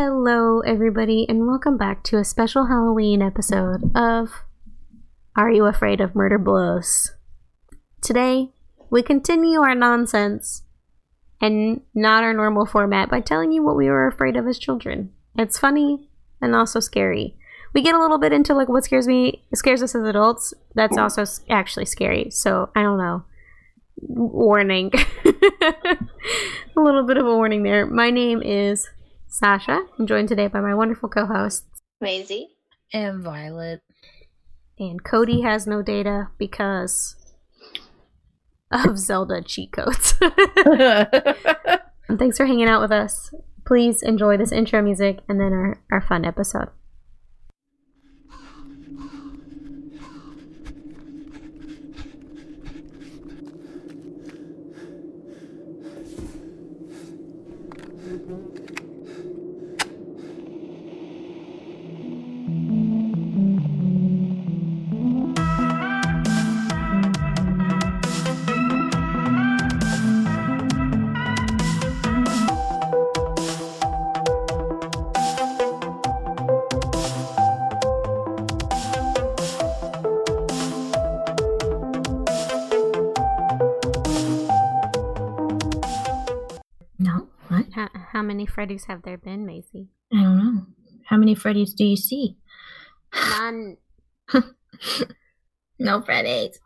Hello, everybody, and welcome back to a special Halloween episode of Are You Afraid of Murder Blows? Today, we continue our nonsense and not our normal format by telling you what we were afraid of as children. It's funny and also scary. We get a little bit into like what scares me, scares us as adults. That's also actually scary. So I don't know. Warning. a little bit of a warning there. My name is Sasha. I'm joined today by my wonderful co-hosts, Maisie. And Violet. and Cody has no data because of Zelda cheat codes. And Thanks for hanging out with us. Please enjoy this intro music and then our, our fun episode. How, how many Freddy's have there been, Maisie? I don't know. How many Freddy's do you see? None. no Freddy's.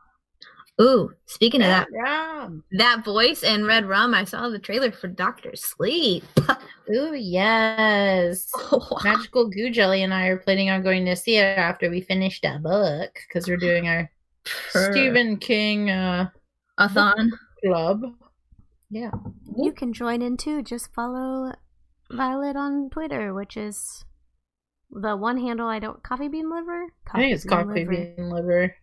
Ooh, speaking of that, Rum. that voice and Red Rum, I saw the trailer for Doctor Sleep. Ooh, yes. Magical Goo Jelly and I are planning on going to see it after we finish that book because we're doing our Stephen King uh, a thon. club. Yeah. You can join in too. Just follow Violet on Twitter, which is the one handle I don't coffee bean liver. I think it's coffee bean liver.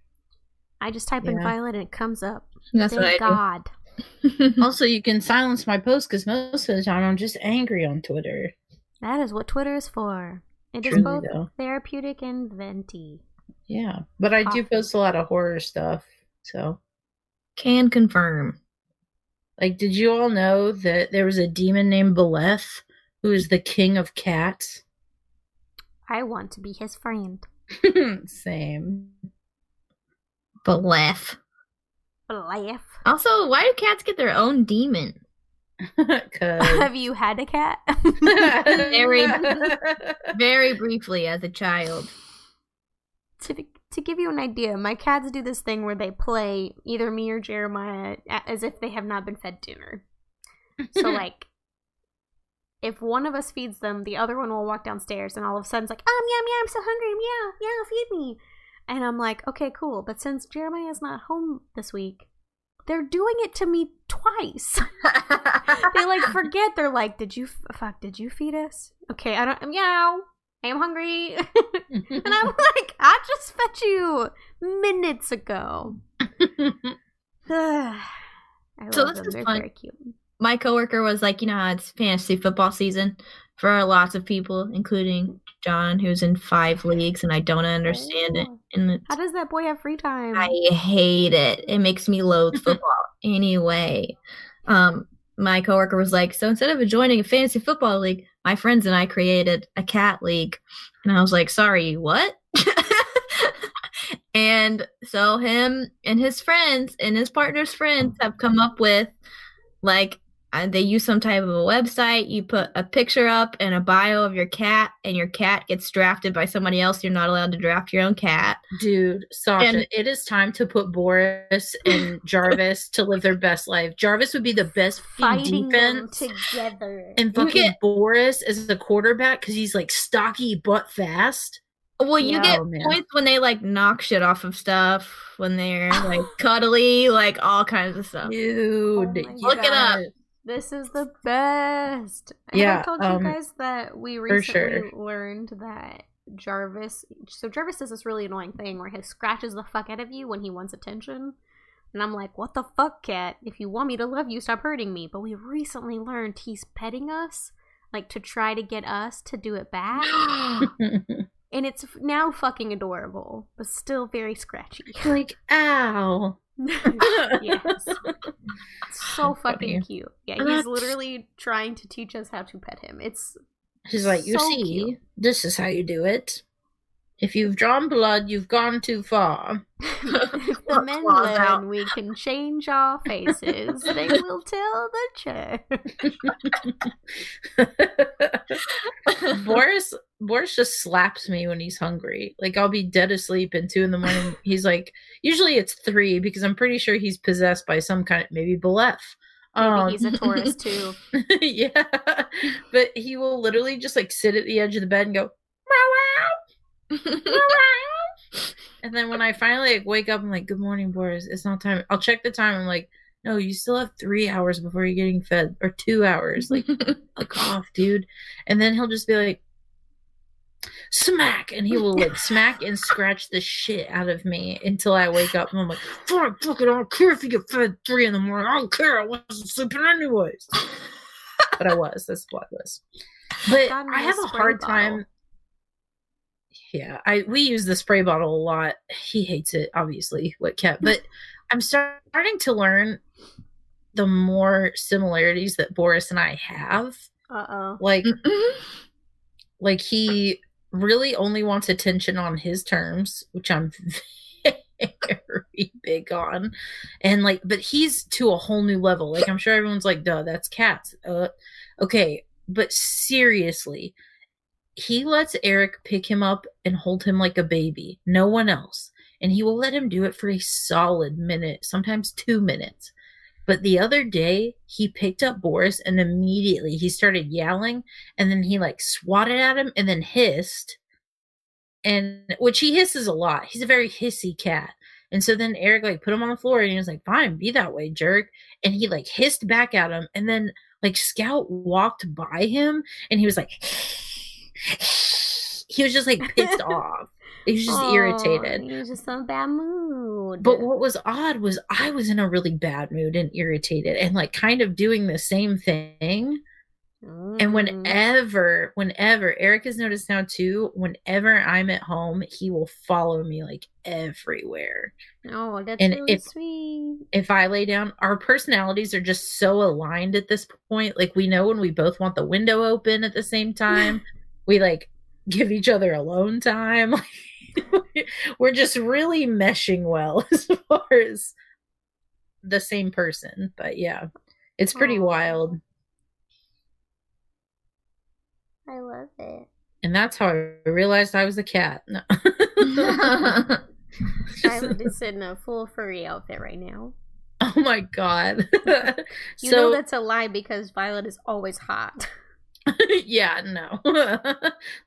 I just type in Violet and it comes up. That's Thank what I God. do. Also, you can silence my posts because most of the time I'm just angry on Twitter. That is what Twitter is for. It is Truly, both though. therapeutic and venti. Yeah. But I do post a lot of horror stuff. So, Can confirm. Like, did you all know that there was a demon named Beleth who is the king of cats? I want to be his friend. Same. Laugh. Laugh. Also, why do cats get their own demon? Have you had a cat? Very- Very briefly as a child. To to give you an idea, my cats do this thing where they play either me or Jeremiah as if they have not been fed dinner. So like if one of us feeds them, the other one will walk downstairs and all of a sudden it's like, um, yeah, yeah, I'm so hungry, yeah, yeah, feed me. And I'm like, okay, cool. But since Jeremiah's not home this week, they're doing it to me twice. they like forget. They're like, did you f- fuck? Did you feed us? Okay, I don't. Meow. I am hungry. and I'm like, I just fed you minutes ago. So this them. is They're fun. my coworker was like, you know, it's fantasy football season for lots of people, including John, who's in five leagues, and I don't understand it. Oh. And How does that boy have free time? I hate it. It makes me loathe football anyway. Um, my coworker was like, so instead of joining a fantasy football league, my friends and I created a cat league, and I was like, sorry, what? and so him and his friends and his partner's friends have come up with like uh, they use some type of a website you put a picture up and a bio of your cat and your cat gets drafted by somebody else you're not allowed to draft your own cat Dude, Sasha, And- it is time to put Boris and Jarvis to live their best life. Jarvis would be the best fucking Fighting them defense. together. And fucking get- Boris is the quarterback because he's like stocky but fast. well you Yeah. get Oh, man. points when they like knock shit off of stuff when they're like cuddly like all kinds of stuff Dude, my Look it up. This is the best. Yeah, I told um, you guys that we recently sure. learned that Jarvis. So Jarvis does this really annoying thing where he scratches the fuck out of you when he wants attention. And I'm like, what the fuck, cat? If you want me to love you, stop hurting me. But we recently learned he's petting us, like to try to get us to do it back. and it's now fucking adorable, but still very scratchy. like, ow. yes. So fucking Funny. cute. Yeah, That's- he's literally trying to teach us how to pet him. It's He's like, you So see, cute. this is how you do it. If you've drawn blood, you've gone too far. if the men learn out. we can change our faces, they will tell the church. Boris Boris just slaps me when he's hungry. Like I'll be dead asleep and two in the morning. He's like, usually it's three because I'm pretty sure he's possessed by some kind of maybe Beleth. Maybe Um, he's a Taurus too. yeah, but he will literally just like sit at the edge of the bed and go. and then when I finally like wake up, I'm like, "Good morning, Boris. It's not time." I'll check the time. I'm like, "No, you still have three hours before you're getting fed, or two hours." Like, fuck off, dude. And then he'll just be like, smack, and he will like smack and scratch the shit out of me until I wake up. And I'm like, fuck, fuck it, I don't care if you get fed at three in the morning. I don't care. I wasn't sleeping anyways. but I was. That's what it was. But I have a hard bottle. time. Yeah, I we use the spray bottle a lot. He hates it, obviously, what cat. But I'm starting to learn the more similarities that Boris and I have. Uh oh. Like like he really only wants attention on his terms, which I'm very big on. And like but he's to a whole new level. Like I'm sure everyone's like, duh, that's cats. Uh okay. But seriously, he lets Eric pick him up and hold him like a baby. No one else. And he will let him do it for a solid minute, sometimes two minutes. But the other day, he picked up Boris and immediately he started yelling and then he like swatted at him and then hissed. And which he hisses a lot. He's a very hissy cat. And so then Eric like put him on the floor and he was like, fine, be that way, jerk. And he like hissed back at him. And then like Scout walked by him and he was like, he was just like pissed off. He was just irritated. He was just in a bad mood. But what was odd was I was in a really bad mood and irritated and like kind of doing the same thing. And Mm. whenever, whenever Eric has noticed now too, whenever I'm at home, he will follow me like everywhere. Oh, that's and really if- sweet. If I lay down, our personalities are just so aligned at this point. Like we know when we both want the window open at the same time. We like give each other alone time. We're just really meshing well as far as the same person. But yeah, it's pretty Aw. wild. I love it. And that's how I realized I was a cat. No. Violet is in a full furry outfit right now. oh my god. You so know that's a lie because Violet is always hot. yeah, no.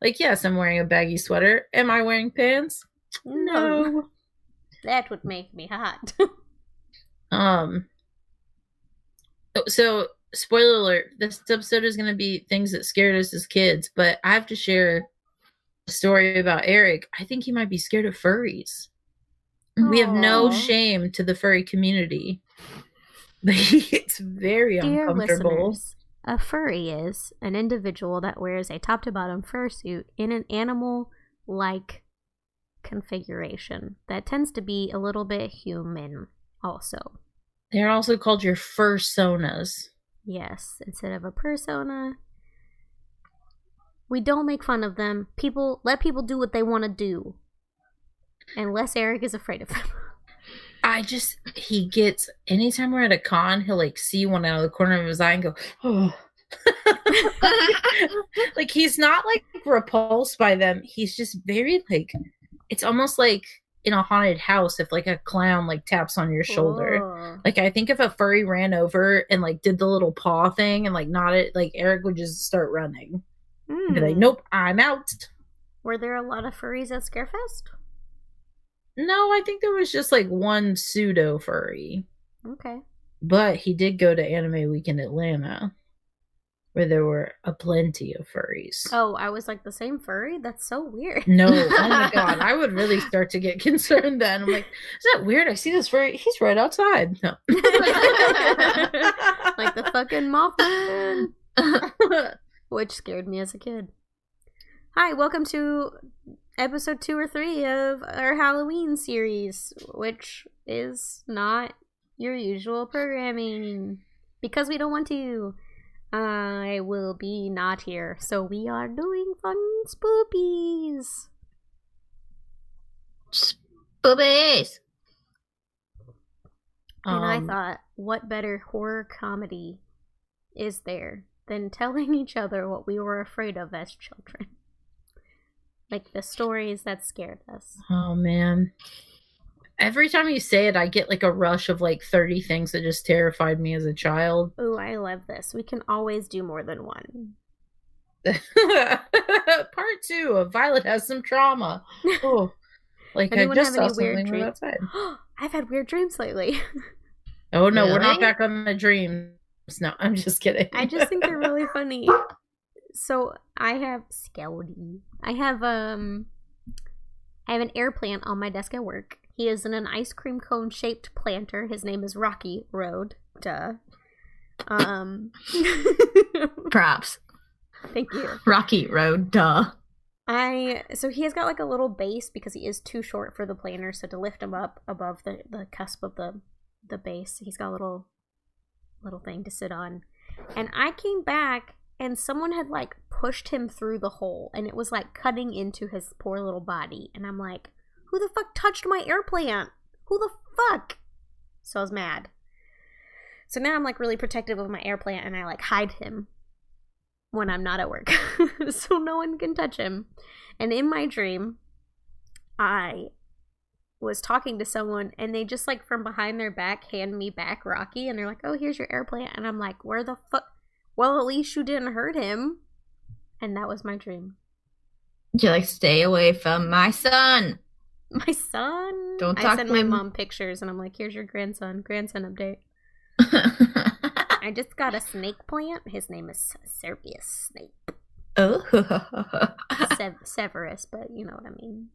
like yes, I'm wearing a baggy sweater. Am I wearing pants? No. That would make me hot. Um. So, spoiler alert: this episode is going to be things that scared us as kids. But I have to share a story about Eric. I think he might be scared of furries. We have no shame to the furry community, but it's very Dear uncomfortable. listeners, a furry is an individual that wears a top to bottom fursuit in an animal like configuration that tends to be a little bit human, also. They're also called your fursonas. Yes, instead of a persona. We don't make fun of them. People let people do what they want to do. Unless Eric is afraid of them. I just he gets anytime we're at a con, he'll like see one out of the corner of his eye and go, oh. like he's not like repulsed by them. He's just very like it's almost like in a haunted house if like a clown like taps on your shoulder. Oh. Like I think if a furry ran over and like did the little paw thing and like nodded, like Eric would just start running. Be like, Hmm. nope, I'm out. Were there a lot of furries at Scarefest? No, I think there was just like one pseudo furry. Okay. But he did go to Anime Week in Atlanta, where there were a plenty of furries. Oh, I was like the same furry? That's so weird. No, oh my god, I would really start to get concerned then. I'm like, is that weird? I see this furry. He's right outside. No. like the fucking Mothman. which scared me as a kid. Hi, welcome to episode two or three of our Halloween series, which is not your usual programming because we don't want to. I will be not here, so we are doing fun spoopies. Boobies. And I Um, thought, what better horror comedy is there than telling each other what we were afraid of as children? Like the stories that scared us. Oh man. Every time you say it, I get like a rush of like 30 things that just terrified me as a child. Oh, I love this. We can always do more than one. Part two of Violet has some trauma. Oh, like I just saw something dreams? outside. I've had weird dreams lately. Oh no, we're not back on the dreams. No, I'm just kidding. I just think they're really funny. So I have Skelly. I have um I have an air plant on my desk at work. He is in an ice cream cone shaped planter. His name is Rocky Road. Duh. Um Props. thank you. Rocky Road, duh. I so he has got like a little base because he is too short for the planter, so to lift him up above the, the cusp of the the base, he's got a little little thing to sit on. And I came back and someone had like pushed him through the hole and it was like cutting into his poor little body and I'm like, "Who the fuck touched my air plant? Who the fuck?" So I was mad. So now I'm like really protective of my air plant and I like hide him when I'm not at work. so no one can touch him. And in my dream, I was talking to someone and they just like from behind their back hand me back Rocky and they're like, "Oh, here's your air plant." And I'm like, "Where the fuck? Well, at least you didn't hurt him." And that was my dream. You're like, stay away from my son. My son. Don't I talk send to my him. mom pictures and I'm like, "Here's your grandson. Grandson update." I just got a snake plant. His name is Servius Snake. oh. Sev- Severus, but you know what I mean.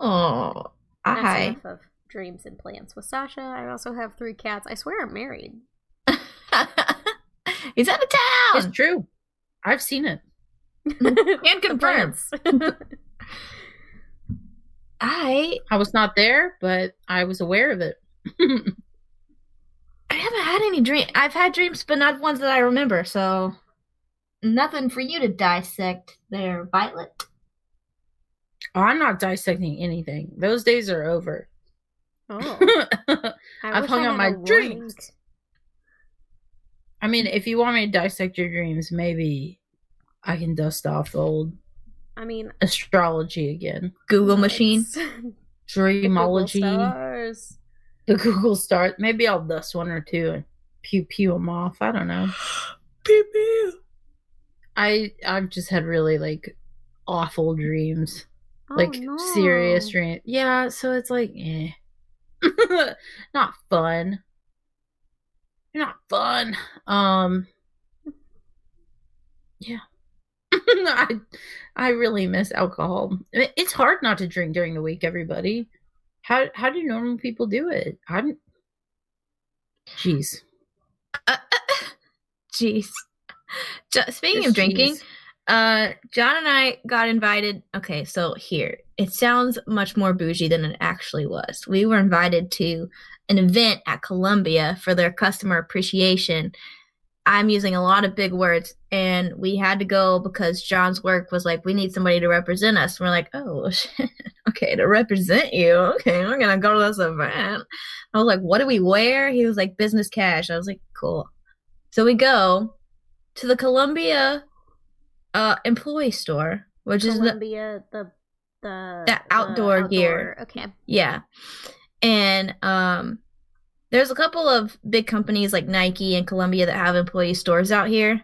oh. That's I. enough of dreams and plants with Sasha. I also have three cats. I swear I'm married. He's out of town. It's town. true. I've seen it. and confirm. Plants. I I was not there, but I was aware of it. I haven't had any dream. I've had dreams, but not ones that I remember. So nothing for you to dissect there, Violet. Oh, I'm not dissecting anything. Those days are over. oh, I I I've hung I out my a dreams. Rank. mean, if you want me to dissect your dreams, maybe I can dust off the old I mean, astrology again. Google machine. Dreamology. Google stars. the Google start. Maybe I'll dust one or two and pew pew them off. I don't know. Pew pew. I I've just had really like awful dreams, Oh, like no. serious dreams. Yeah, so it's like, eh, not fun. Not fun. Um, yeah. I I really miss alcohol. It's hard not to drink during the week. Everybody, how how do normal people do it? I'm. Jeez. Jeez. Jo- Speaking Just of drinking, jeez. uh, John and I got invited. Okay, so here it sounds much more bougie than it actually was. We were invited to an event at Columbia for their customer appreciation. I'm using a lot of big words, and we had to go because John's work was like, we need somebody to represent us. we're like, oh, shit. okay, to represent you. Okay, we're gonna go to this event. I was like, what do we wear? He was like, business cash. I was like, cool. So we go to the Columbia uh, employee store, which is the Columbia, the the The outdoor gear. Okay. yeah, and um, there's a couple of big companies like Nike and Columbia that have employee stores out here,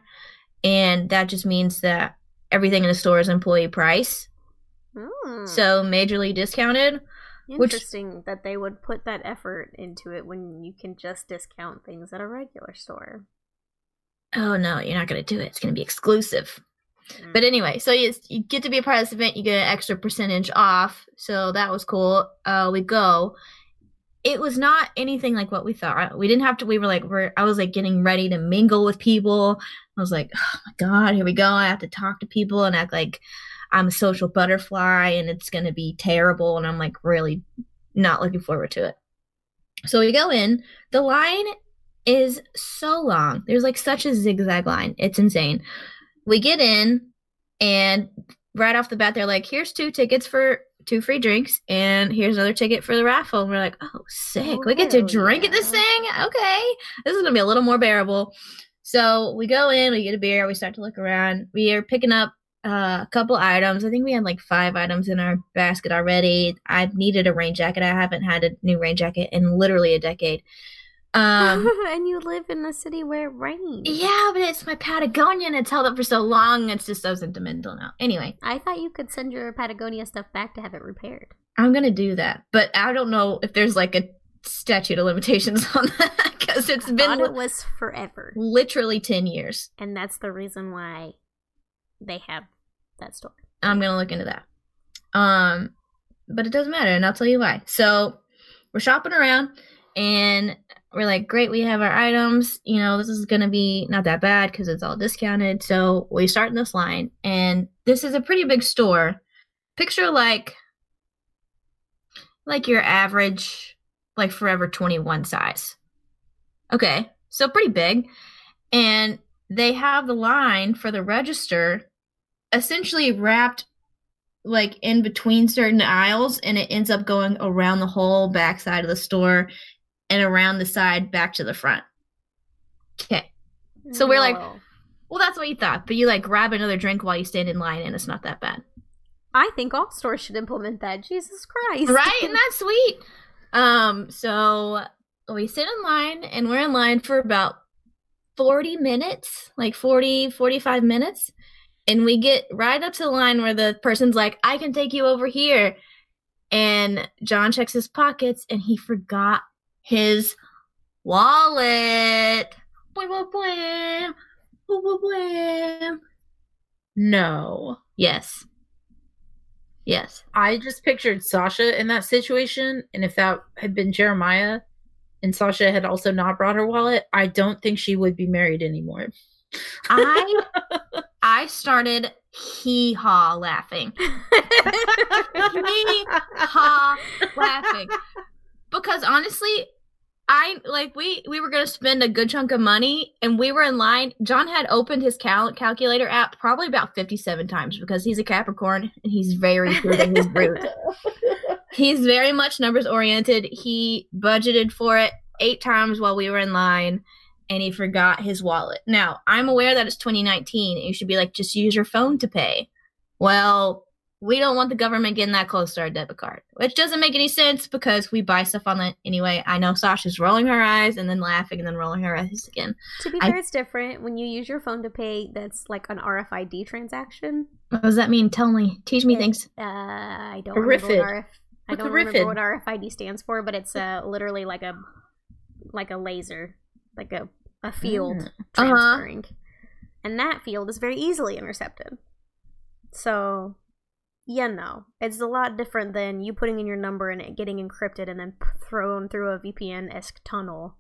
and that just means that everything in the store is employee price, Hmm. so majorly discounted. which- Interesting that they would put that effort into it when you can just discount things at a regular store. Oh no, you're not gonna do it. It's gonna be exclusive. Mm. But anyway, so you, you get to be a part of this event, you get an extra percentage off. So that was cool. Uh, we go. It was not anything like what we thought. We didn't have to. We were like, we're. I was like getting ready to mingle with people. I was like, oh my god, here we go. I have to talk to people and act like I'm a social butterfly, and it's gonna be terrible. And I'm like really not looking forward to it. So we go in. The line is so long. There's like such a zigzag line. It's insane. We get in, and right off the bat, they're like, here's two tickets for two free drinks, and here's another ticket for the raffle. And we're like, oh, sick. Oh, we get to hell drink at this thing? Okay. This is going to be a little more bearable. So we go in, we get a beer, we start to look around. We are picking up uh, a couple items. I think we had like five items in our basket already. I needed a rain jacket. I haven't had a new rain jacket in literally a decade. Um, and you live in a city where it rains. yeah, but it's my Patagonia and it's held up for so long. It's just so sentimental now. Anyway, I thought you could send your Patagonia stuff back to have it repaired. I'm gonna do that, but I don't know if there's like a statute of limitations on that because it's I been it was forever, literally ten years. and that's the reason why they have that store. I'm gonna look into that. Um, but it doesn't matter, and I'll tell you why. So we're shopping around, and we're like, great, we have our items. You know, this is gonna be not that bad because it's all discounted. So we start in this line, and this is a pretty big store. Picture like, like your average, like Forever 21 size. Okay, so pretty big, and they have the line for the register essentially wrapped like in between certain aisles and it ends up going around the whole back side of the store and around the side back to the front. Okay. So we're like- Well, that's what you thought, but you like grab another drink while you stand in line and it's not that bad. I think all stores should implement that. Jesus Christ! Right? Isn't that sweet? Um, so we sit in line and we're in line for about 40 minutes, like 40, 45 minutes. And we get right up to the line where the person's like, I can take you over here. And John checks his pockets and he forgot his wallet. No. Yes. Yes. I just pictured Sasha in that situation, and if that had been Jeremiah and Sasha had also not brought her wallet, I don't think she would be married anymore. I I started hee haw laughing. Hee haw laughing. Because honestly, I like we we were gonna spend a good chunk of money and we were in line. John had opened his cal- calculator app probably about fifty seven times because he's a Capricorn and he's very good at his root. He's very much numbers oriented. He budgeted for it eight times while we were in line and he forgot his wallet. Now, I'm aware that it's 2019 and you should be like, just use your phone to pay. Well, we don't want the government getting that close to our debit card, which doesn't make any sense because we buy stuff on that anyway. I know Sasha's rolling her eyes and then laughing and then rolling her eyes again. To be I- fair, it's different when you use your phone to pay. That's like an RFID transaction. What does that mean? Tell me. Teach me It- things. Uh, I don't A remember what RFID. RF. I don't remember what RFID stands for, but it's uh literally like a like a laser, like a a field Mm. Uh-huh. transferring, and that field is very easily intercepted. So, yeah, no, it's a lot different than you putting in your number and it getting encrypted and then thrown through a VPN esque tunnel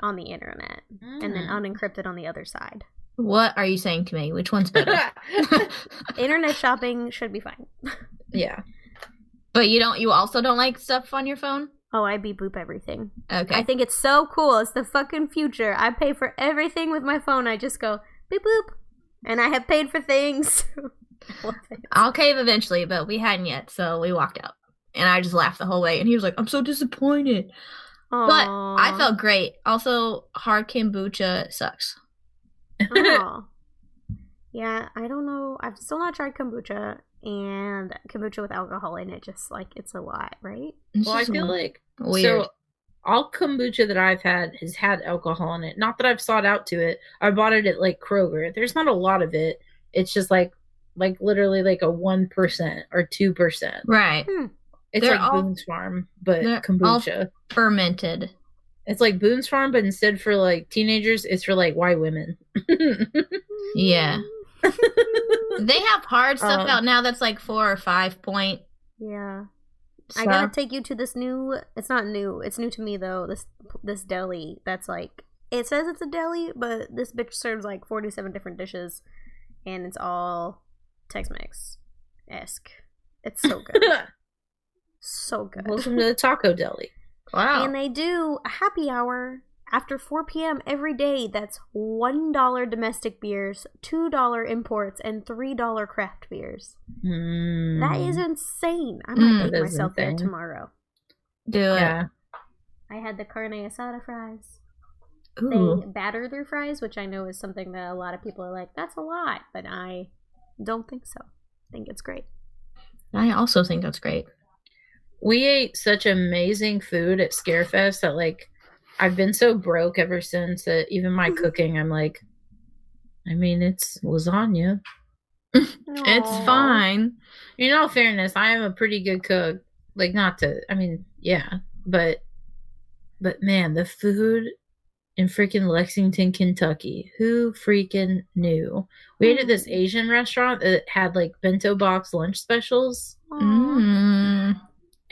on the internet and then Mm. unencrypted on the other side. What are you saying to me? Which one's better? Internet shopping should be fine. yeah. but you don't. You also don't like stuff on your phone. Oh, I beep boop everything. Okay. I think it's so cool. It's the fucking future. I pay for everything with my phone. I just go beep boop, and I have paid for things. Love it. I'll cave eventually, but we hadn't yet, so we walked out. And I just laughed the whole way. And he was like, I'm so disappointed. But I felt great. Also, hard kombucha sucks. Aw. yeah, I don't know. I've still not tried kombucha, and kombucha with alcohol in it. Just like it's a lot, right? It's Well, I just feel like weird. So, all kombucha that I've had has had alcohol in it. Not that I've sought out to it. I bought it at like Kroger. There's not a lot of it. It's just like like literally like a one percent or two percent. right. It's They're like all- Boone's Farm, but they're all- kombucha. Fermented. It's like Boone's Farm, but instead for like teenagers, it's for like white women. Yeah. They have hard stuff Um, out now that's like four or five point. Yeah. stuff. I gotta take you to this new. It's not new. It's new to me though. This this deli that's like it says it's a deli, but this bitch serves like forty seven different dishes, and it's all Tex Mex esque. It's so good, so good. Welcome to the Taco Deli. wow. And they do a happy hour after 4 p.m. every day, that's $1 domestic beers, $2 imports, and $3 craft beers. Mm. That is insane. I Mm, might take that is myself there tomorrow. Do it. yeah. I had the carne asada fries. Ooh. They batter their fries, which I know is something that a lot of people are like, that's a lot, but I don't think so. I think it's great. I also think that's great. We ate such amazing food at Scarefest that like I've been so broke ever since that even my cooking, I'm like, I mean, it's lasagna. It's fine. In all fairness, I am a pretty good cook. Like, not to, I mean, yeah, but, but man, the food in freaking Lexington, Kentucky, who freaking knew? We ate at this Mm. Asian restaurant that had like bento box lunch specials, Mm.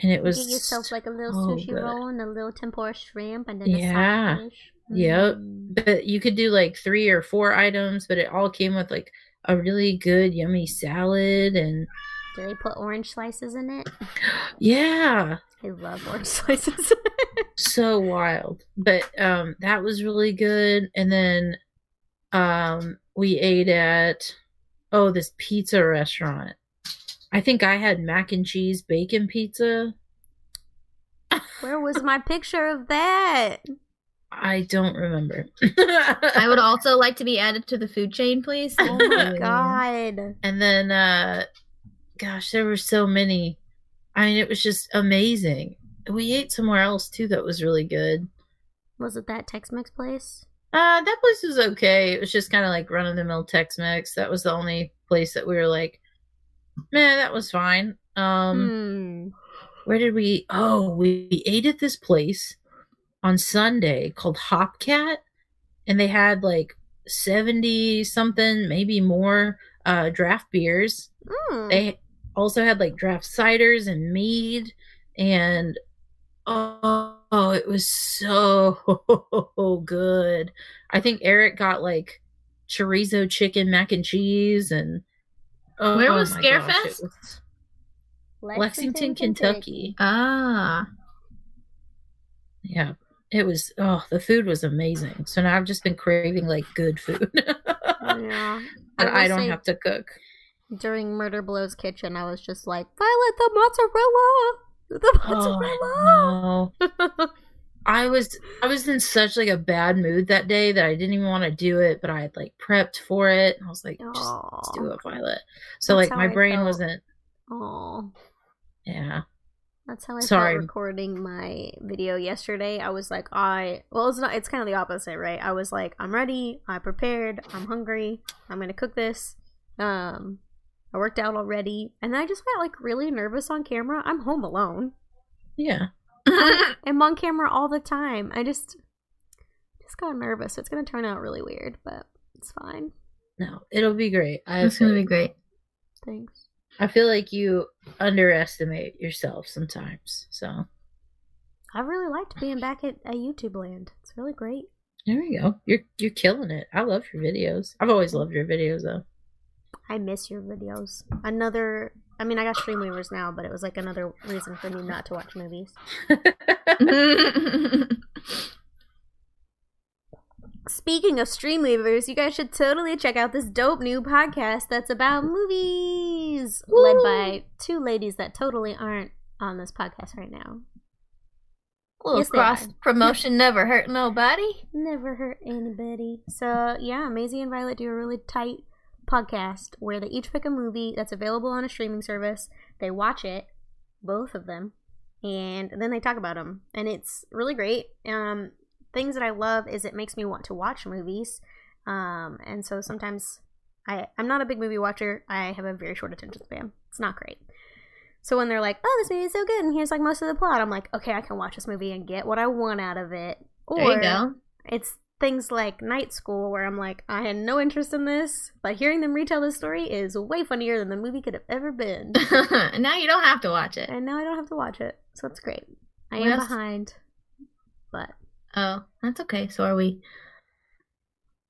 and it was Get yourself like a little so sushi good. roll and a little tempura shrimp and then Yeah. a. Yep. Mm. but you could do like three or four items, but it all came with like a really good, yummy salad and Do they put orange slices in it? yeah, I love orange slices. so wild. But um that was really good. And then um we ate at oh this pizza restaurant. I think I had mac and cheese bacon pizza. Where was my picture of that? I don't remember. I would also like to be added to the food chain, please. Oh my god. And then, uh, gosh, there were so many. I mean, it was just amazing. We ate somewhere else too that was really good. Was it that Tex Mex place? Uh, that place was okay. It was just kind of like run of the mill Tex Mex. That was the only place that we were like, man, that was fine. Um, Hmm. where did we? Oh, we ate at this place on Sunday called Hopcat, and they had like seventy something, maybe more, uh, draft beers. Hmm. They also had like draft ciders and mead, and oh, oh, it was so good. I think Eric got like chorizo chicken mac and cheese, and oh, Where was my gosh, Scarefest? was Lexington, Kentucky. Ah. Yeah, it was. Oh, the food was amazing. So now I've just been craving like good food, Yeah. and I don't say have to cook. During Murder Blow's kitchen, I was just like, Violet, the mozzarella! The Oh, mozzarella! no. I was I was in such like a bad mood that day that I didn't even want to do it, but I had like prepped for it. I was like, just let's do it, Violet. So That's like my I brain felt. wasn't. Oh. Yeah. That's how I Sorry. felt recording my video yesterday. I was like, I well, it's not. It's kind of the opposite, right? I was like, I'm ready. I prepared. I'm hungry. I'm gonna cook this. Um, I worked out already, and then I just got like really nervous on camera. I'm home alone. Yeah. I'm on camera all the time. I just just got nervous. It's gonna turn out really weird, but it's fine. No, it'll be great. I have That's gonna be great. Thanks. I feel like you underestimate yourself sometimes. So I really liked being back at, at YouTube Land. It's really great. there you go. You're you're killing it. I love your videos. I've always loved your videos though. I miss your videos. Another. I mean, I got Stream Weavers now, but it was like another reason for me not to watch movies. Speaking of Stream Weavers, you guys should totally check out this dope new podcast that's about movies, led by two ladies that totally aren't on this podcast right now. little Yes, cross promotion never hurt nobody. Never hurt anybody. So yeah, Maisie and Violet do a really tight podcast where they each pick a movie that's available on a streaming service. They watch it, both of them, and then they talk about them, and it's really great. Um, things that I love is it makes me want to watch movies, um, and so sometimes I I'm not a big movie watcher. I have a very short attention span. It's not great. So when they're like, "Oh, this movie is so good," and here's like most of the plot, I'm like, "Okay, I can watch this movie and get what I want out of it." Or There you go. it's things like Night School where I'm like, I had no interest in this, but hearing them retell this story is way funnier than the movie could have ever been. now you don't have to watch it. and now I don't have to watch it, so it's great. I What am else? behind, but Oh, that's okay. So are we.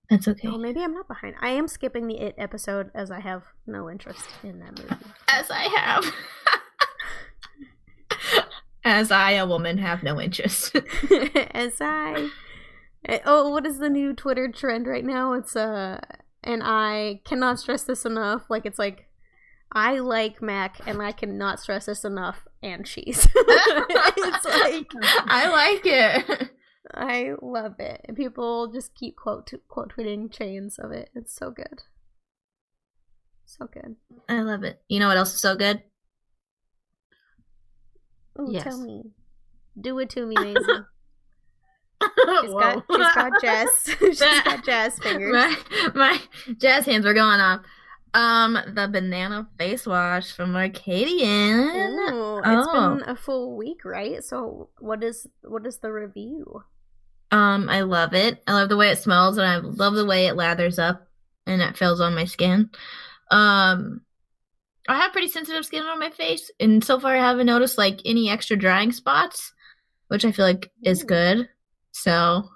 That's okay. well, maybe I'm not behind. I am skipping the It episode as I have no interest in that movie. As I have. As I, a woman, have no interest. as I Oh, what is the new Twitter trend right now? It's uh, and I cannot stress this enough. Like it's like, I like mac, and I cannot stress this enough. And cheese. it's like I like it. I love it, and people just keep quote quote tweeting chains of it. It's so good, so good. I love it. You know what else is so good? Ooh, Yes. tell me, do it to me, Maisie. She's got she's got jazz. she's got jazz fingers. my, my jazz hands are going off. Um, the banana face wash from Arcadian. Ooh, it's Oh. been a full week, right? So what is what is the review? Um, I love it. I love the way it smells, and I love the way it lathers up and it feels on my skin. Um, I have pretty sensitive skin on my face, and so far I haven't noticed like any extra drying spots, which I feel like is Ooh. good. So,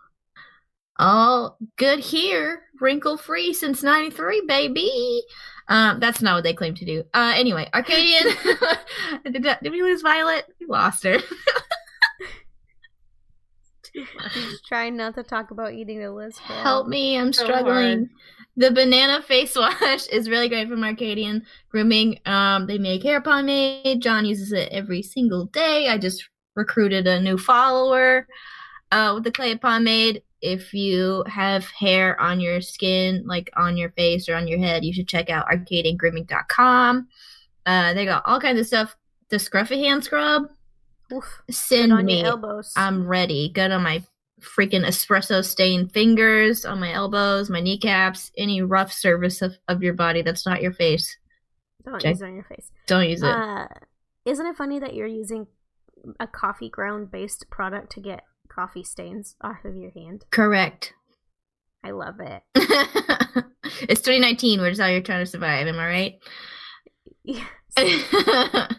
all good here, wrinkle free since '93, baby. Um, that's not what they claim to do. Uh, anyway, Arcadian. did, did we lose Violet? We lost her. She's trying not to talk about eating the list. Help me, I'm So struggling. hard. The banana face wash is really great from Arcadian Grooming. Um, they make hair pomade. John uses it every single day. I just recruited a new follower uh, with the clay pomade. If you have hair on your skin, like on your face or on your head, you should check out arcadiangrooming.com. Uh, they got all kinds of stuff. The scruffy hand scrub, Oof, send on me. your elbows. I'm ready. Good on my freaking espresso stained fingers, on my elbows, my kneecaps, any rough surface of, of your body that's not your face. Don't check- use it on your face. Don't use it. Uh, isn't it funny that you're using a coffee ground based product to get coffee stains off of your hand? Correct. I love it. it's 2019. We're just you're trying to survive. Am I right? Yes.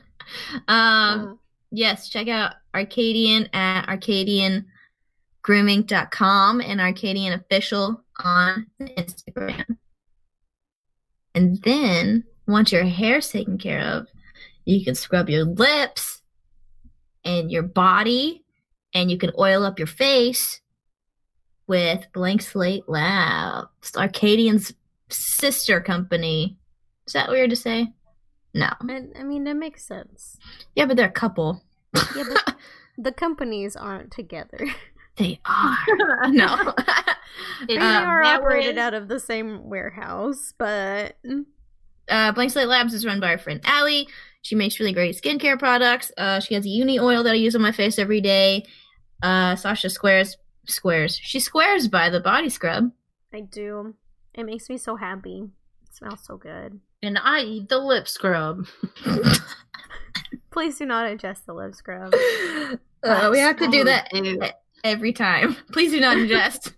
um, Uh, yes, check out Arcadian at arcadiangrooming.com and Arcadian Official on Instagram. And then, once your hair's taken care of, you can scrub your lips and your body, and you can oil up your face with Blank Slate Labs, Arcadian's sister company. Is that weird to say? No. I, I mean, that makes sense. Yeah, but they're a couple. Yeah, but the companies aren't together. They are. no. they Um, are operated was- out of the same warehouse, but uh, Blank Slate Labs is run by our friend Allie. She makes really great skincare products. Uh, she has a uni oil that I use on my face every day. Uh, Sasha squares squares. She squares by the body scrub. I do. It makes me so happy. It smells so good. And I eat the lip scrub. Please do not ingest the lip scrub. Uh, we have to do that every time. Please do not ingest.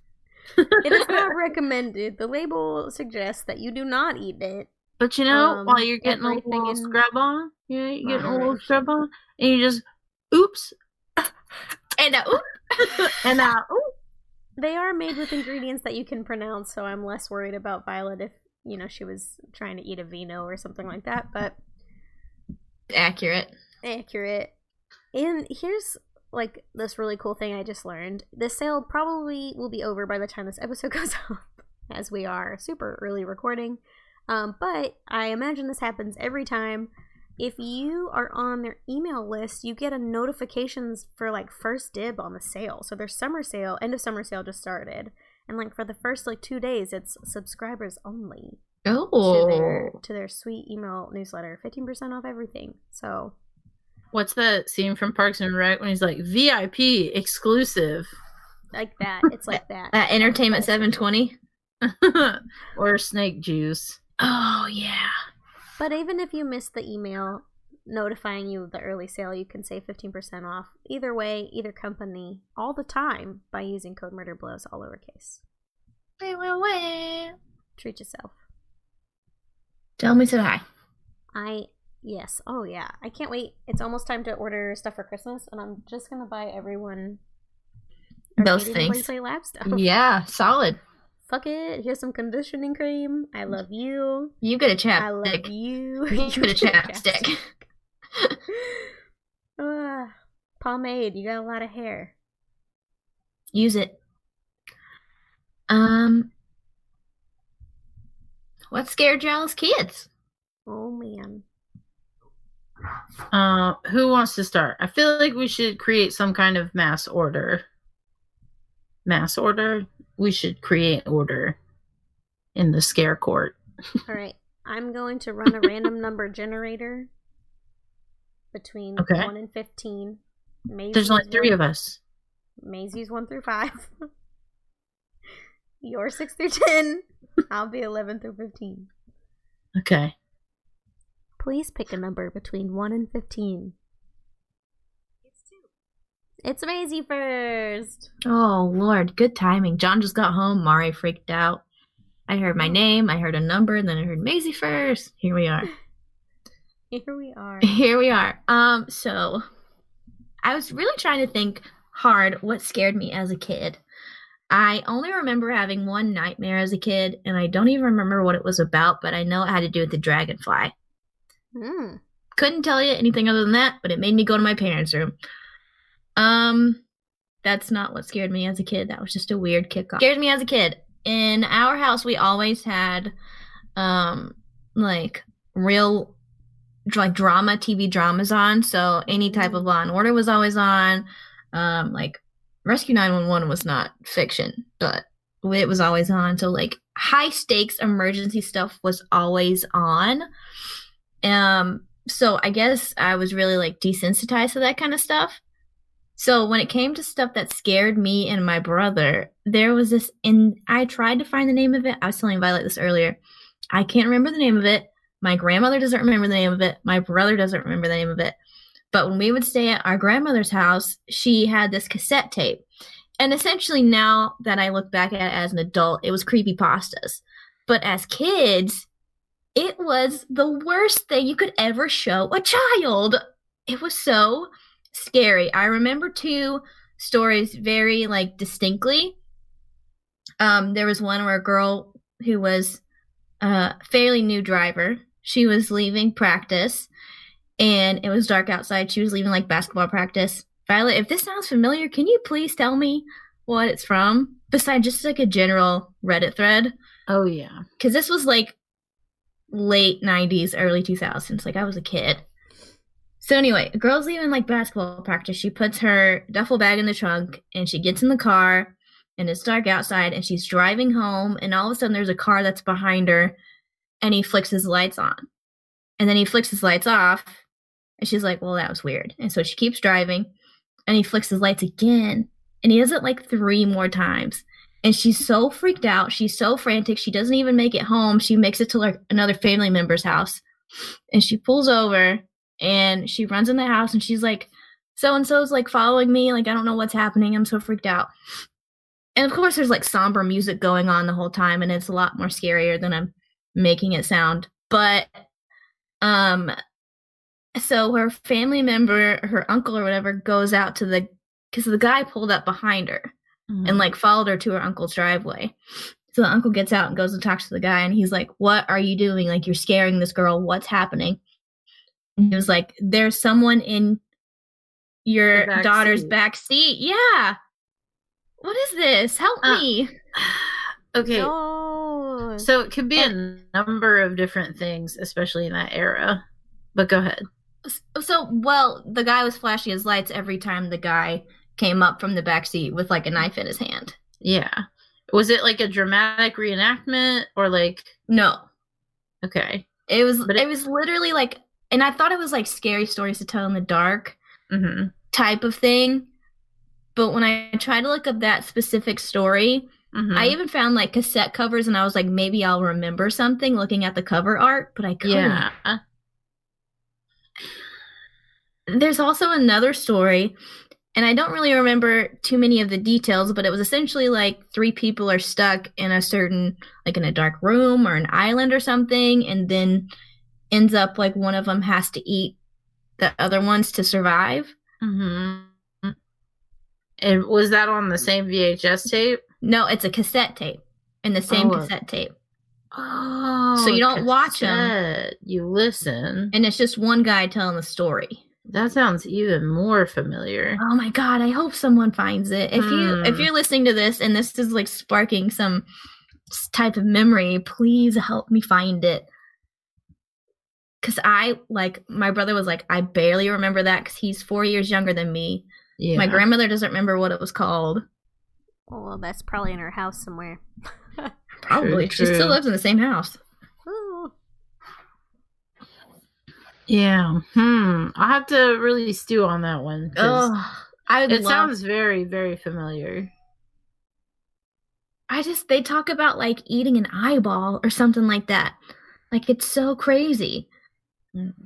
It is not recommended. The label suggests that you do not eat it. But you know, Um, while you're getting a everything little in scrub on, yeah, you getting a little scrub on, and you just, oops, And uh, oop, and now, ooh. They are made with ingredients that you can pronounce, so I'm less worried about Violet if, you know, she was trying to eat a vino or something like that, but accurate. accurate. And here's like this really cool thing I just learned. This sale probably will be over by the time this episode goes up, as we are super early recording. Um, but I imagine this happens every time. If you are on their email list, you get a notifications for like first dib on the sale. So their summer sale, end of summer sale just started. And like for the first like two days, it's subscribers only to their Oh, to their sweet email newsletter. Fifteen percent off everything. So What's that scene from Parks and Rec when he's like VIP exclusive, like that. It's like that. uh, Entertainment 720. or snake juice? Oh yeah. But even if you miss the email notifying you of the early sale, you can save 15% off either way, either company, all the time by using code MurderBlows, all lowercase. Wait, wait, wait. Treat yourself. Tell me said hi. I, yes, oh yeah. I can't wait. It's almost time to order stuff for Christmas, and I'm just going to buy everyone Those Arcadian things. Play Lab stuff. Yeah, solid. Fuck it. Here's some conditioning cream. I love you. You get a I love chapstick. I love you. You get a chapstick. Ah, pomade. You got a lot of hair. Use it. Um, what scared y'all kids? Oh man. Uh, who wants to start? I feel like we should create some kind of mass order. Mass order. We should create order in the scare court. All right. I'm going to run a random number generator between Okay. 1 and 15. Maisie's There's only three one- of us. Maisie's 1 through 5. You're 6 through 10. I'll be 11 through 15. Okay. Please pick a number between 1 and 15. It's Maisie first. Oh Lord, good timing. John just got home. Mari freaked out. I heard my name. I heard a number, and then I heard Maisie first. Here we are. Here we are. Here we are. Um, so I was really trying to think hard what scared me as a kid. I only remember having one nightmare as a kid, and I don't even remember what it was about, but I know it had to do with the dragonfly. Hmm. Couldn't tell you anything other than that, but it made me go to my parents' room. Um, that's not what scared me as a kid. That was just a weird kickoff. Scared me as a kid. In our house, we always had, um, like real, like drama TV dramas on. So any type of Law and Order was always on. Um, like Rescue Nine One One was not fiction, but it was always on. So like high stakes emergency stuff was always on. Um, so I guess I was really like desensitized to that kind of stuff. So when it came to stuff that scared me and my brother, there was this and I tried to find the name of it. I was telling Violet this earlier. I can't remember the name of it. My grandmother doesn't remember the name of it. My brother doesn't remember the name of it. But when we would stay at our grandmother's house, she had this cassette tape. And essentially now that I look back at it as an adult, it was creepy pastas. But as kids, it was the worst thing you could ever show a child. It was so scary. I remember two stories very like distinctly. Um, there was one where a girl who was a fairly new driver. She was leaving practice, and it was dark outside. She was leaving like basketball practice. Violet, if this sounds familiar, can you please tell me what it's from? Besides just like a general Reddit thread, Oh yeah. because this was like late 90s, early 2000s. Like I was a kid. So anyway, a girl's leaving like basketball practice. She puts her duffel bag in the trunk and she gets in the car and it's dark outside and she's driving home and all of a sudden there's a car that's behind her and he flicks his lights on. And then he flicks his lights off and she's like, "Well, that was weird." And so she keeps driving and he flicks his lights again and he does it like 3 more times. And she's so freaked out. She's so frantic. She doesn't even make it home. She makes it to like another family member's house. And she pulls over and she runs in the house and she's like, so and so's like following me. Like, I don't know what's happening. I'm so freaked out. And of course, there's like somber music going on the whole time, and it's a lot more scarier than I'm making it sound. But, um, so her family member, her uncle or whatever, goes out to the because the guy pulled up behind her and like followed her to her uncle's driveway. So the uncle gets out and goes and talks to the guy, and he's like, "What are you doing? Like, you're scaring this girl. What's happening?" And he was like, "There's someone in your back daughter's seat." back seat." Yeah. What is this? Help Uh, me. okay. No. So it could be a number of different things, especially in that era. But go ahead. So, well, the guy was flashing his lights every time the guy came up from the back seat with like a knife in his hand. Yeah. Was it like a dramatic reenactment or like No, okay. it was. But it, it- was literally like, and I thought it was like scary stories to tell in the dark. Mm-hmm. type of thing. But when I tried to look up that specific story, mm-hmm. I even found like cassette covers and I was like, maybe I'll remember something looking at the cover art, but I couldn't. yeah. There's also another story, and I don't really remember too many of the details, but it was essentially like three people are stuck in a certain, like in a dark room or an island or something, and then ends up like one of them has to eat the other ones to survive. Mm-hmm. And was that on the same VHS tape? No, it's a cassette tape in the same Oh. cassette tape. Oh, So you don't watch cassette. You listen. and it's just one guy telling the story That sounds even more familiar. Oh my god, I hope someone finds it. If you if Hmm. you're listening to this and this is like sparking some type of memory, please help me find it. Cuz I like my brother was like I barely remember that cuz he's 4 years younger than me. Yeah. My grandmother doesn't remember what it was called. Well, that's probably in her house somewhere. Probably. She true. still lives in the same house. Ooh. Yeah. Hmm. I'll have to really stew on that one. Oh, I It love sounds very, very familiar. I just they talk about like eating an eyeball or something like that. Like it's so crazy.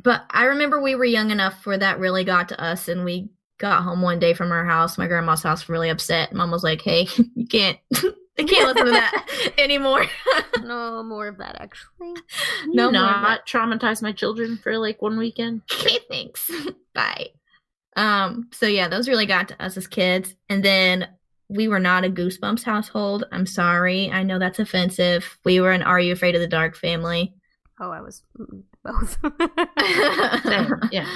But I remember we were young enough where that really got to us and we got home one day from our house, my grandma's house, really upset. Mom was like, Hey, you can't I can't listen to that anymore. No more of that, actually. No no, more not traumatize my children for like one weekend. okay, thanks. Bye. Um, so yeah, those really got to us as kids. And then we were not a Goosebumps household. I'm sorry. I know that's offensive. We were an Are You Afraid of the Dark family. Oh, I was both. Yeah.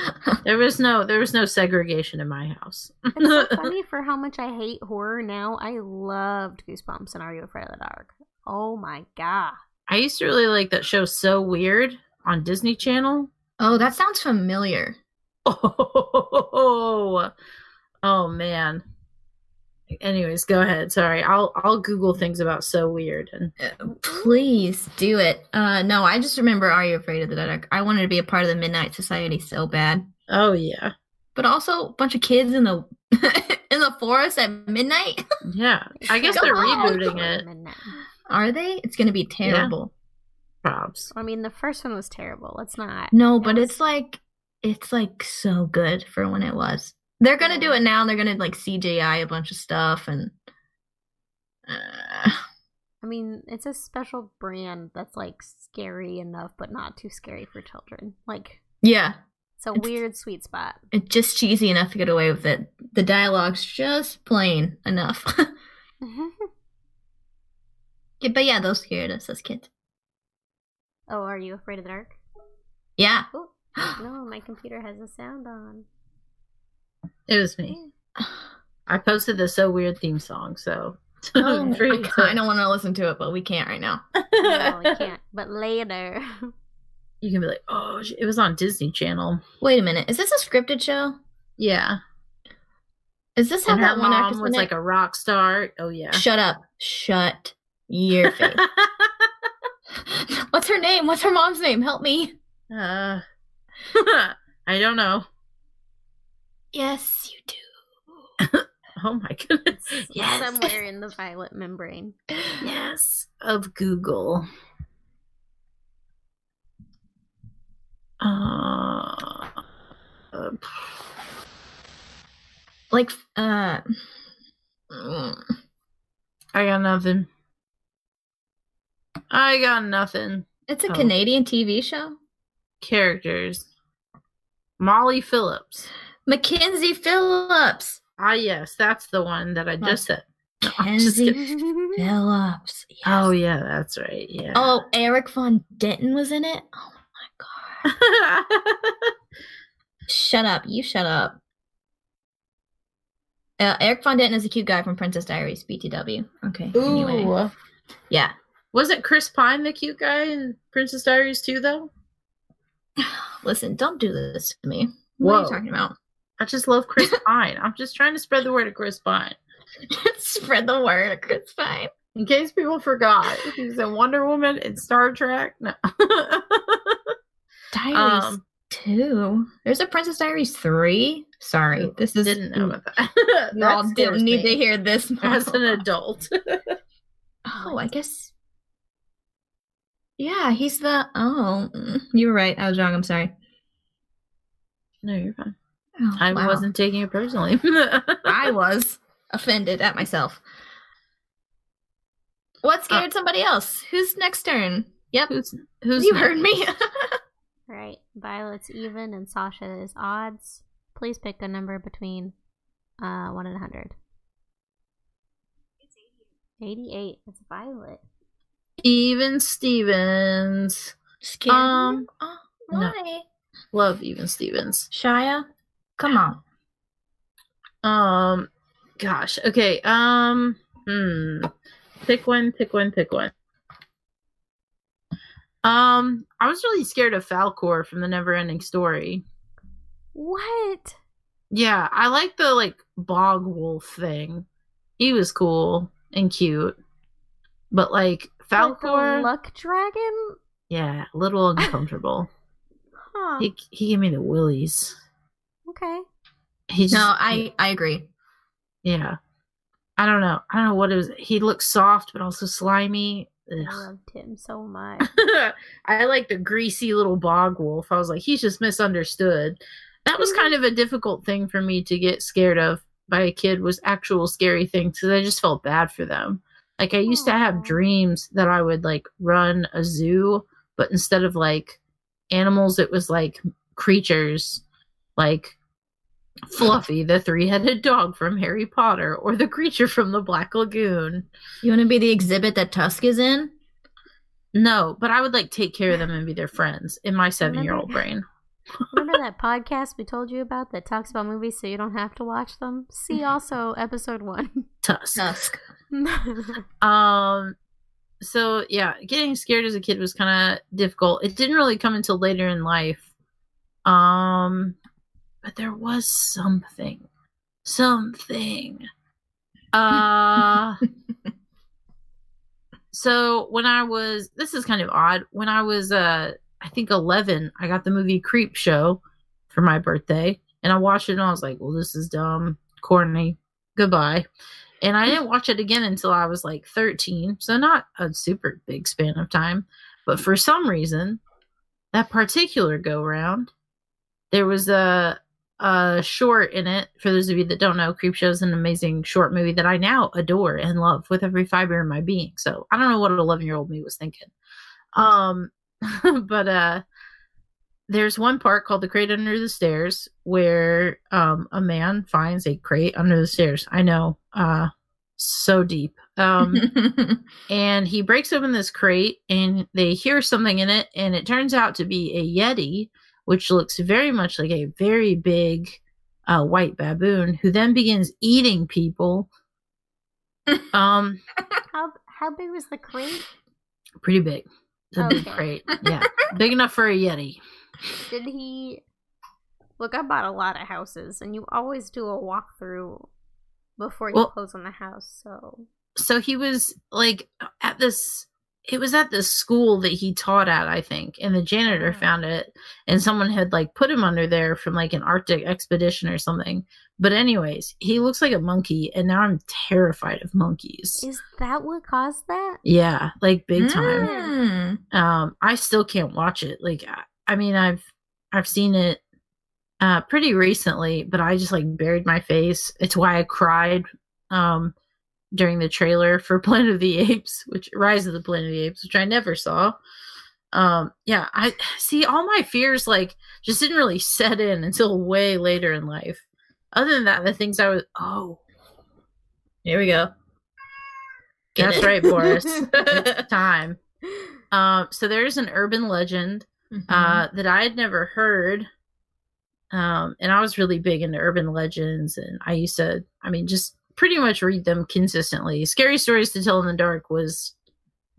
There was no, there was no segregation in my house. It's so funny for how much I hate horror now. I loved Goosebumps and Are You Afraid of the Dark? Oh my god. I used to really like that show. So weird on Disney Channel. Oh, that sounds familiar. Oh, oh man. Anyways, go ahead. Sorry, I'll I'll Google things about so weird and Please do it. Uh no, I just remember Are You Afraid of the Dark? I wanted to be a part of the Midnight Society so bad. oh yeah, But also a bunch of kids in the in the forest at midnight. yeah. I guess Come they're on. rebooting it. Midnight. Are they? It's gonna be terrible. Props. I mean, the first one was terrible. Let's not. No, It but was- it's like it's like so good for when it was. They're gonna do it now. And they're gonna like CGI a bunch of stuff and. Uh, I mean, it's a special brand that's like scary enough, but not too scary for children. Like, yeah, it's a It's- weird sweet spot. it's just cheesy enough to get away with it. The dialogue's just plain enough. Yeah, but yeah, those scared us as kids. oh, are you afraid of the dark? Yeah. Oh, no, my computer has a sound on. It was me. I posted the so weird theme song, so Oh, I to- kind of want to listen to it, but we can't right now. No, I can't. But later. you can be like, oh, it was on Disney Channel. Wait a minute. Is this a scripted show? Yeah, Is this how and her that one mom actress was like it? a rock star. Oh yeah. Shut up. Shut your face. What's her name? What's her mom's name? Help me. uh, I don't know. Yes, you do. Oh my goodness. Yes. Somewhere in the violet membrane. Yes, of Google. Uh, uh, Like, uh, I got nothing. I got nothing. it's a Oh. Canadian TV show. Characters. Molly Phillips. Mackenzie Phillips. Ah, yes, that's the one that I just said. No, Mackenzie. Phillips. Yes. Oh yeah, that's right. Yeah. Oh, Erik von Detten was in it. Oh my god. Shut up. You shut up. Uh, Erik von Detten is a cute guy from Princess Diaries, BTW. Okay. Anyway. Ooh. Yeah. Wasn't Chris Pine the cute guy in Princess Diaries too, though? Listen, don't do this to me. What are you talking about? I just love Chris Pine. I'm just trying to spread the word of Chris Pine. Spread the word, Chris Pine. In case people forgot, he's in Wonder Woman and Star Trek. No. Diaries um, 2. There's a Princess Diaries 3. Sorry. This is. Didn't know about that. Y'all didn't need to hear this. as an adult. Oh, I guess. Yeah, he's the. Oh, mm, you were right. I was wrong. I'm sorry. no, you're fine. Oh, I wow. wasn't taking it personally. I was offended at myself. What scared somebody else? Who's next turn? Yep, who's who's you next? heard me. right. Violet's even and Sasha is odds. Please pick a number between uh 1 and 100. 88. That's Violet. Even Stevens. Scared Um, you? Oh, no. why? Love Even Stevens. Shia. Come on. Um, gosh. Okay. Um. Hmm. Pick one. Pick one. Pick one. Um, I was really scared of Falkor from the Neverending Story. What? Yeah, I like the like bog wolf thing. He was cool and cute, but like Like Falkor, luck dragon? yeah, a little uncomfortable. Huh. he he gave me the willies. Okay. He just, No, I I agree. yeah. I don't know. I don't know what it was. He looked soft, but also slimy. I loved him so much. I like the greasy little bog wolf. I was like, he's just misunderstood. That was mm-hmm. kind of a difficult thing for me to get scared of by a kid was actual scary things because I just felt bad for them. Like I used to have dreams that I would like run a zoo, but instead of like animals, it was like creatures like Fluffy, the three headed dog from Harry Potter, or the creature from the Black Lagoon. You want to be the exhibit that Tusk is in? No, but I would like take care of them and be their friends in my seven year old brain. Remember that podcast we told you about that talks about movies so you don't have to watch them? See also episode one. Tusk. Tusk. Um so yeah, getting scared as a kid was kind of difficult. It didn't really come until later in life. Um but there was something. Something. Uh So when I was this is kind of odd. When I was uh I think 11, I got the movie Creepshow for my birthday and I watched it and I was like, "Well, this is dumb, corny. Goodbye." And I didn't watch it again until I was like 13, so not a super big span of time. But for some reason, that particular go round, there was a a short in it. For those of you that don't know, Creepshow is an amazing short movie that I now adore and love with every fiber in my being. So I don't know what an 11 year old me was thinking. Um, but uh, there's one part called the crate under the stairs where um a man finds a crate under the stairs. I know, uh, so deep. Um, and he breaks open this crate and they hear something in it and it turns out to be a yeti which looks very much like a very big uh, white baboon who then begins eating people. Um how how big was the crate? pretty big. It's a big crate. Yeah. Big enough for a yeti. Did he look I bought a lot of houses and you always do a walkthrough before you Well- close on the house, so. So he was like at this it was at the school that he taught at i think and the janitor Oh. found it and someone had like put him under there from like an arctic expedition or something but anyways he looks like a monkey and now i'm terrified of monkeys is that what caused that? yeah like big time Mm. um i still can't watch it like I, I mean i've i've seen it uh pretty recently but i just like buried my face it's why i cried um during the trailer for planet of the apes which rise of the planet of the apes which i never saw um yeah i see all my fears like just didn't really set in until way later in life other than that the things i was oh Here we go. Get that's it. right boris it's time um so there's an urban legend Mhm. uh, that I had never heard. Um, and I was really big into urban legends, and I used to, I mean, just pretty much read them consistently. Scary Stories to Tell in the Dark was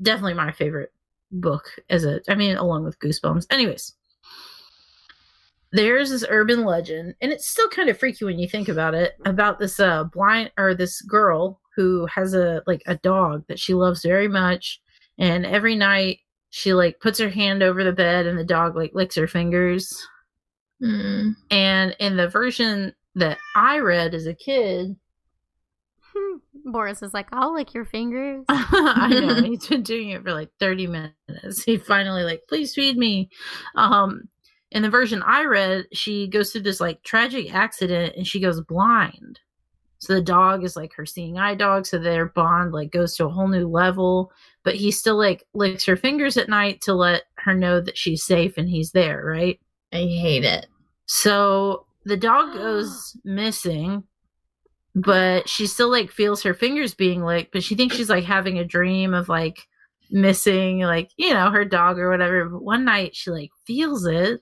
definitely my favorite book as a, I mean, along with Goosebumps. Anyways, there's this urban legend, and it's still kind of freaky when you think about it, about this uh blind or this girl who has a like a dog that she loves very much, and every night she like puts her hand over the bed and the dog like licks her fingers. Mm. And in the version that I read as a kid, Boris is like, I'll lick your fingers. I know he's been doing it for like 30 minutes. He finally like, please feed me. Um in the version I read, she goes through this like tragic accident and she goes blind. So the dog is like her seeing eye dog, so their bond like goes to a whole new level. But he still like licks her fingers at night to let her know that she's safe and he's there, right? I hate it. So the dog goes missing, but she still like feels her fingers being licked, but she thinks she's like having a dream of like missing like, you know, her dog or whatever. But one night she like feels it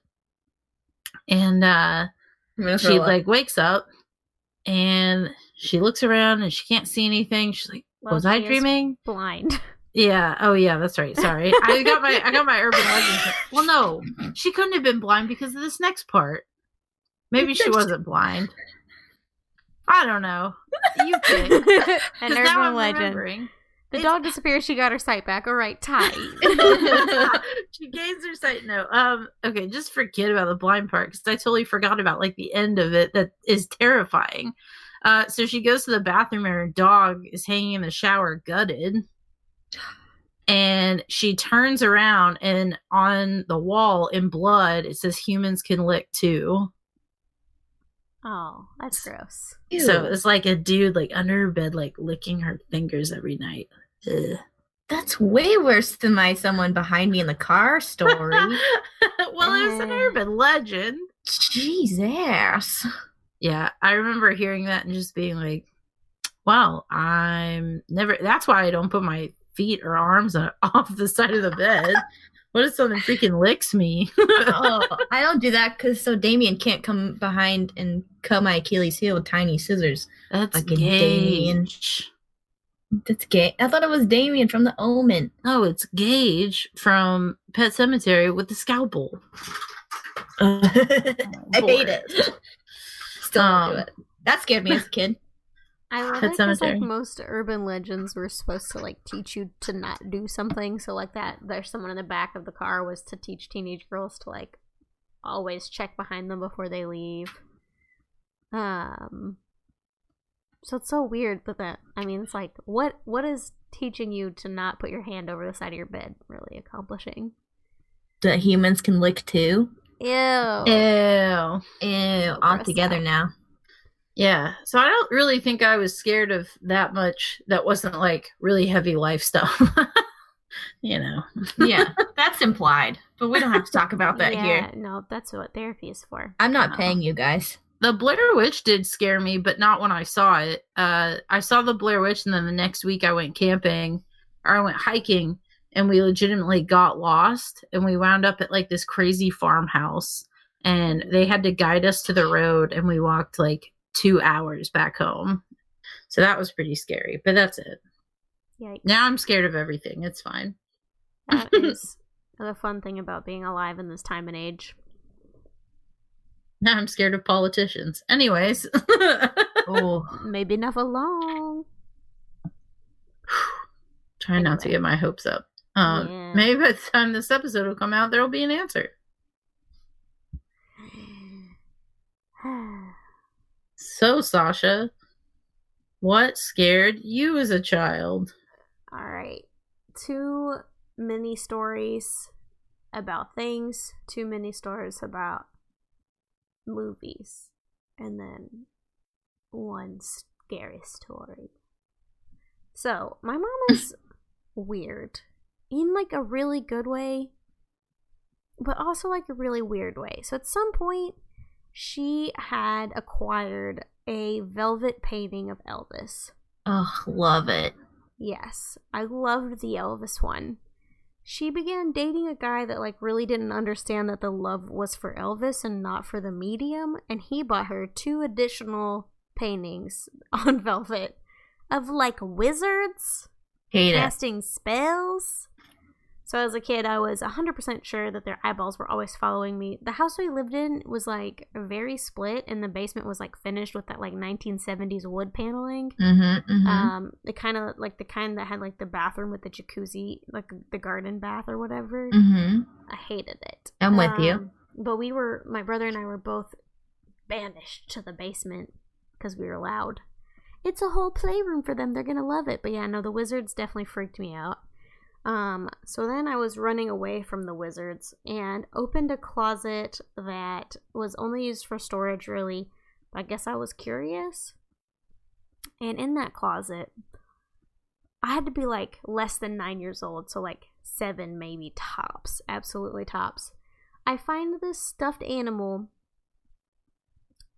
and uh she like wakes up and she looks around and she can't see anything. She's like, Well, "Was I dreaming?" Blind. Yeah. Oh, yeah. That's right. Sorry, I got my I got my urban legend. Well, no, she couldn't have been blind because of this next part. Maybe she wasn't blind. I don't know. You pick. An 'Cause now urban I'm legend. The It's- dog disappears. She got her sight back. All right, tight. she gains her sight. No, um, okay, just forget about the blind part because I totally forgot about like the end of it. That is terrifying. Uh, so she goes to the bathroom and her dog is hanging in the shower, gutted. And she turns around and on the wall in blood it says humans can lick too. Oh, that's gross. So it's like a dude like under her bed, like licking her fingers every night. Ugh. That's way worse than my someone behind me in the car story. well, it was an urban legend. Jesus. Yeah, I remember hearing that and just being like, "Wow, I'm never." That's why I don't put my feet or arms off the side of the bed. What if someone freaking licks me? oh, I don't do that because so Damien can't come behind and cut my Achilles heel with tiny scissors. That's Fucking Damien. Gage. That's gay. I thought it was Damien from The Omen. Oh, it's Gage from Pet Sematary with the scalpel. I hate it. Still don't do Um, it. That scared me as a kid. I love Pet it because like most urban legends were supposed to like teach you to not do something. So like that, there's someone in the back of the car was to teach teenage girls to like always check behind them before they leave. Um. So it's so weird, but that I mean, it's like what what is teaching you to not put your hand over the side of your bed really accomplishing? That humans can lick too. Ew. Ew. Ew, all together now. Yeah. So I don't really think I was scared of that much. That wasn't like really heavy life stuff. you know. Yeah, that's implied, but we don't have to talk about that yeah, here. no, that's what therapy is for. I'm not No. paying you guys. The Blair Witch did scare me, but not when I saw it. Uh, I saw the Blair Witch, and then the next week I went camping or I went hiking, and we legitimately got lost, and we wound up at like this crazy farmhouse, and they had to guide us to the road, and we walked like two hours back home. So that was pretty scary, but that's it. Yikes. Now I'm scared of everything. It's fine. That is the fun thing about being alive in this time and age. Now I'm scared of politicians. Anyways, Oh, Maybe not for long. try not to get my hopes up. Um, Yeah. Maybe by the time this episode will come out, there will be an answer. So, Sasha, what scared you as a child? All right. Too many stories about things, too many stories about movies, and then one scary story. So, my mom is weird in like a really good way, but also like a really weird way. So, at some point, she had acquired a velvet painting of Elvis. oh, love it. Yes, I loved the Elvis one. She began dating a guy that like really didn't understand that the love was for Elvis and not for the medium, and he bought her two additional paintings on velvet of like wizards Hate it. casting spells. So as a kid, I was 100% sure that their eyeballs were always following me. The house we lived in was like very split, and the basement was like finished with that like 1970s wood paneling. Mm-hmm, mm-hmm. Um, the kind of like the kind that had like the bathroom with the jacuzzi, like the garden bath or whatever. mm-hmm. I hated it. I'm with you. Um, But we were, my brother and I were both banished to the basement because we were loud. It's a whole playroom for them. They're gonna love it. But yeah, no, the wizards definitely freaked me out. Um, so then I was running away from the wizards and opened a closet that was only used for storage, really. I guess I was curious. And in that closet, I had to be like less than nine years old, so like seven maybe tops, absolutely tops. I find this stuffed animal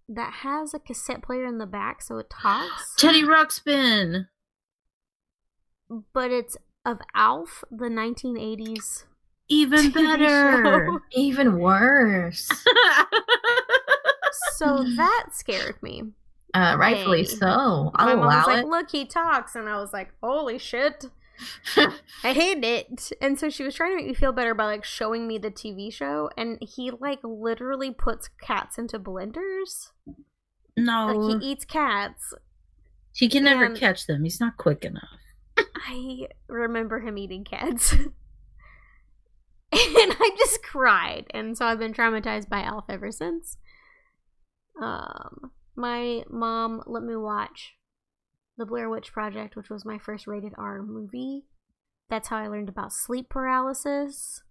that has a cassette player in the back, so it talks, Teddy Ruxpin. but it's of Alf, the 1980s. Even TV better. show. Even worse. so that scared me. Uh, rightfully Hey. so. My I'll mom was like, it. "Look, he talks," and I was like, "Holy shit!" I hate it. And so she was trying to make me feel better by like showing me the TV show, and he like literally puts cats into blenders. No, Like he eats cats. he can never and- catch them. He's not quick enough. I remember him eating cats. and I just cried. And so I've been traumatized by Alf ever since. Um my mom let me watch The Blair Witch Project, which was my first rated R movie. That's how I learned about sleep paralysis.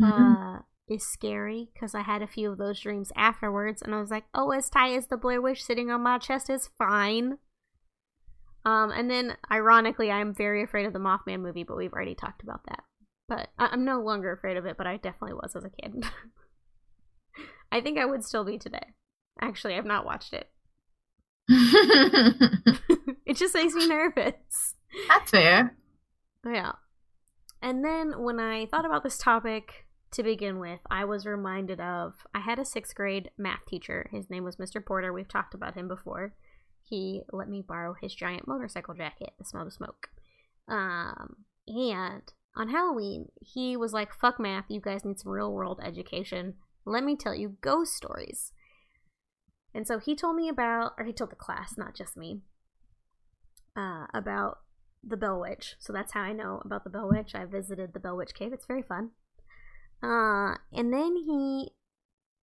Mhm. Uh is scary because I had a few of those dreams afterwards, and I was like, "Oh, as tight as the Blair Witch sitting on my chest is fine." Um, and then ironically, I'm very afraid of the Mothman movie, but we've already talked about that. But I- I'm no longer afraid of it, but I definitely was as a kid. I think I would still be today. Actually, I've not watched it. it just makes me nervous. That's fair. Yeah. And then when I thought about this topic to begin with, I was reminded of I had a sixth grade math teacher. His name was Mr. Porter. We've talked about him before. He let me borrow his giant motorcycle jacket to smell the smoke. Um, and on Halloween, he was like, fuck math, you guys need some real world education. Let me tell you ghost stories. And so he told me about, or he told the class, not just me, uh, about the Bell Witch. So that's how I know about the Bell Witch. I visited the Bell Witch Cave. It's very fun. Uh, and then he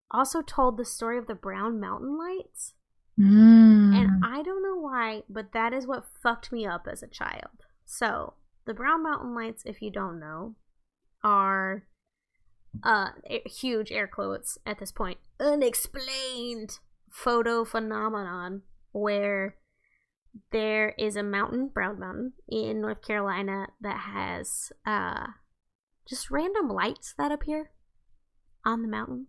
also told the story of the Brown Mountain Lights. Mm. And I don't know why, but that is what fucked me up as a child. So, the Brown Mountain Lights, if you don't know, are uh huge air quotes at this point unexplained photo phenomenon where there is a mountain, Brown Mountain, in North Carolina that has uh just random lights that appear on the mountain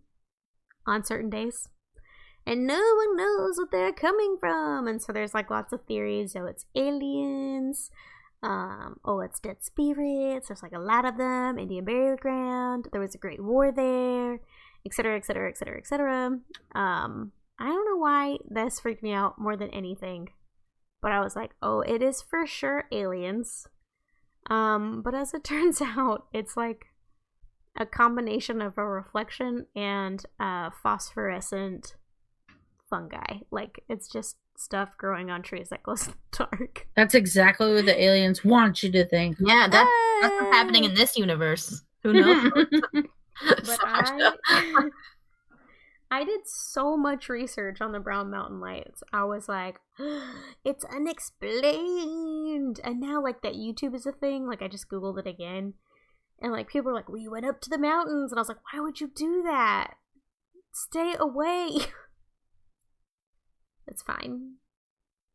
on certain days and no one knows what they're coming from. And so there's like lots of theories. Oh, it's aliens. Um, oh, it's dead spirits. There's like a lot of them. Indian burial ground. There was a great war there, etc., etc., etc., etc. Um, I don't know why this freaked me out more than anything, but I was like, oh, it is for sure aliens. Um, but as it turns out, it's like a combination of a reflection and uh, phosphorescent fungi. Like it's just stuff growing on trees that glows in the dark. That's exactly what the aliens want you to think. yeah, that, that's what's happening in this universe. Who knows? But I, I did so much research on the Brown Mountain Lights. I was like, it's unexplained. And now, like, that YouTube is a thing. Like, I just Googled it again. And, like, people were like, we went up to the mountains. And I was like, why would you do that? Stay away. It's fine.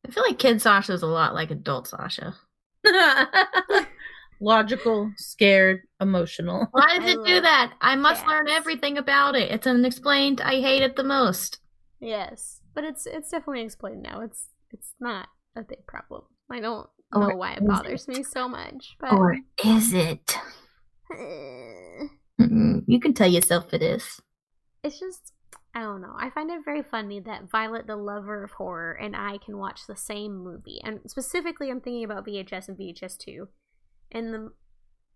I feel like kid Sasha is a lot like adult Sasha. Logical, scared, emotional. Why does I it do love that? I must learn everything about it. It's unexplained. I hate it the most. Yes. But it's it's definitely explained now. It's it's not a big problem. I don't Or know why it bothers it? me so much. But Or is it? You can tell yourself it is. it's just I don't know. I find it very funny that Violet, the lover of horror, and I can watch the same movie. And specifically, I'm thinking about VHS and VHS two, and the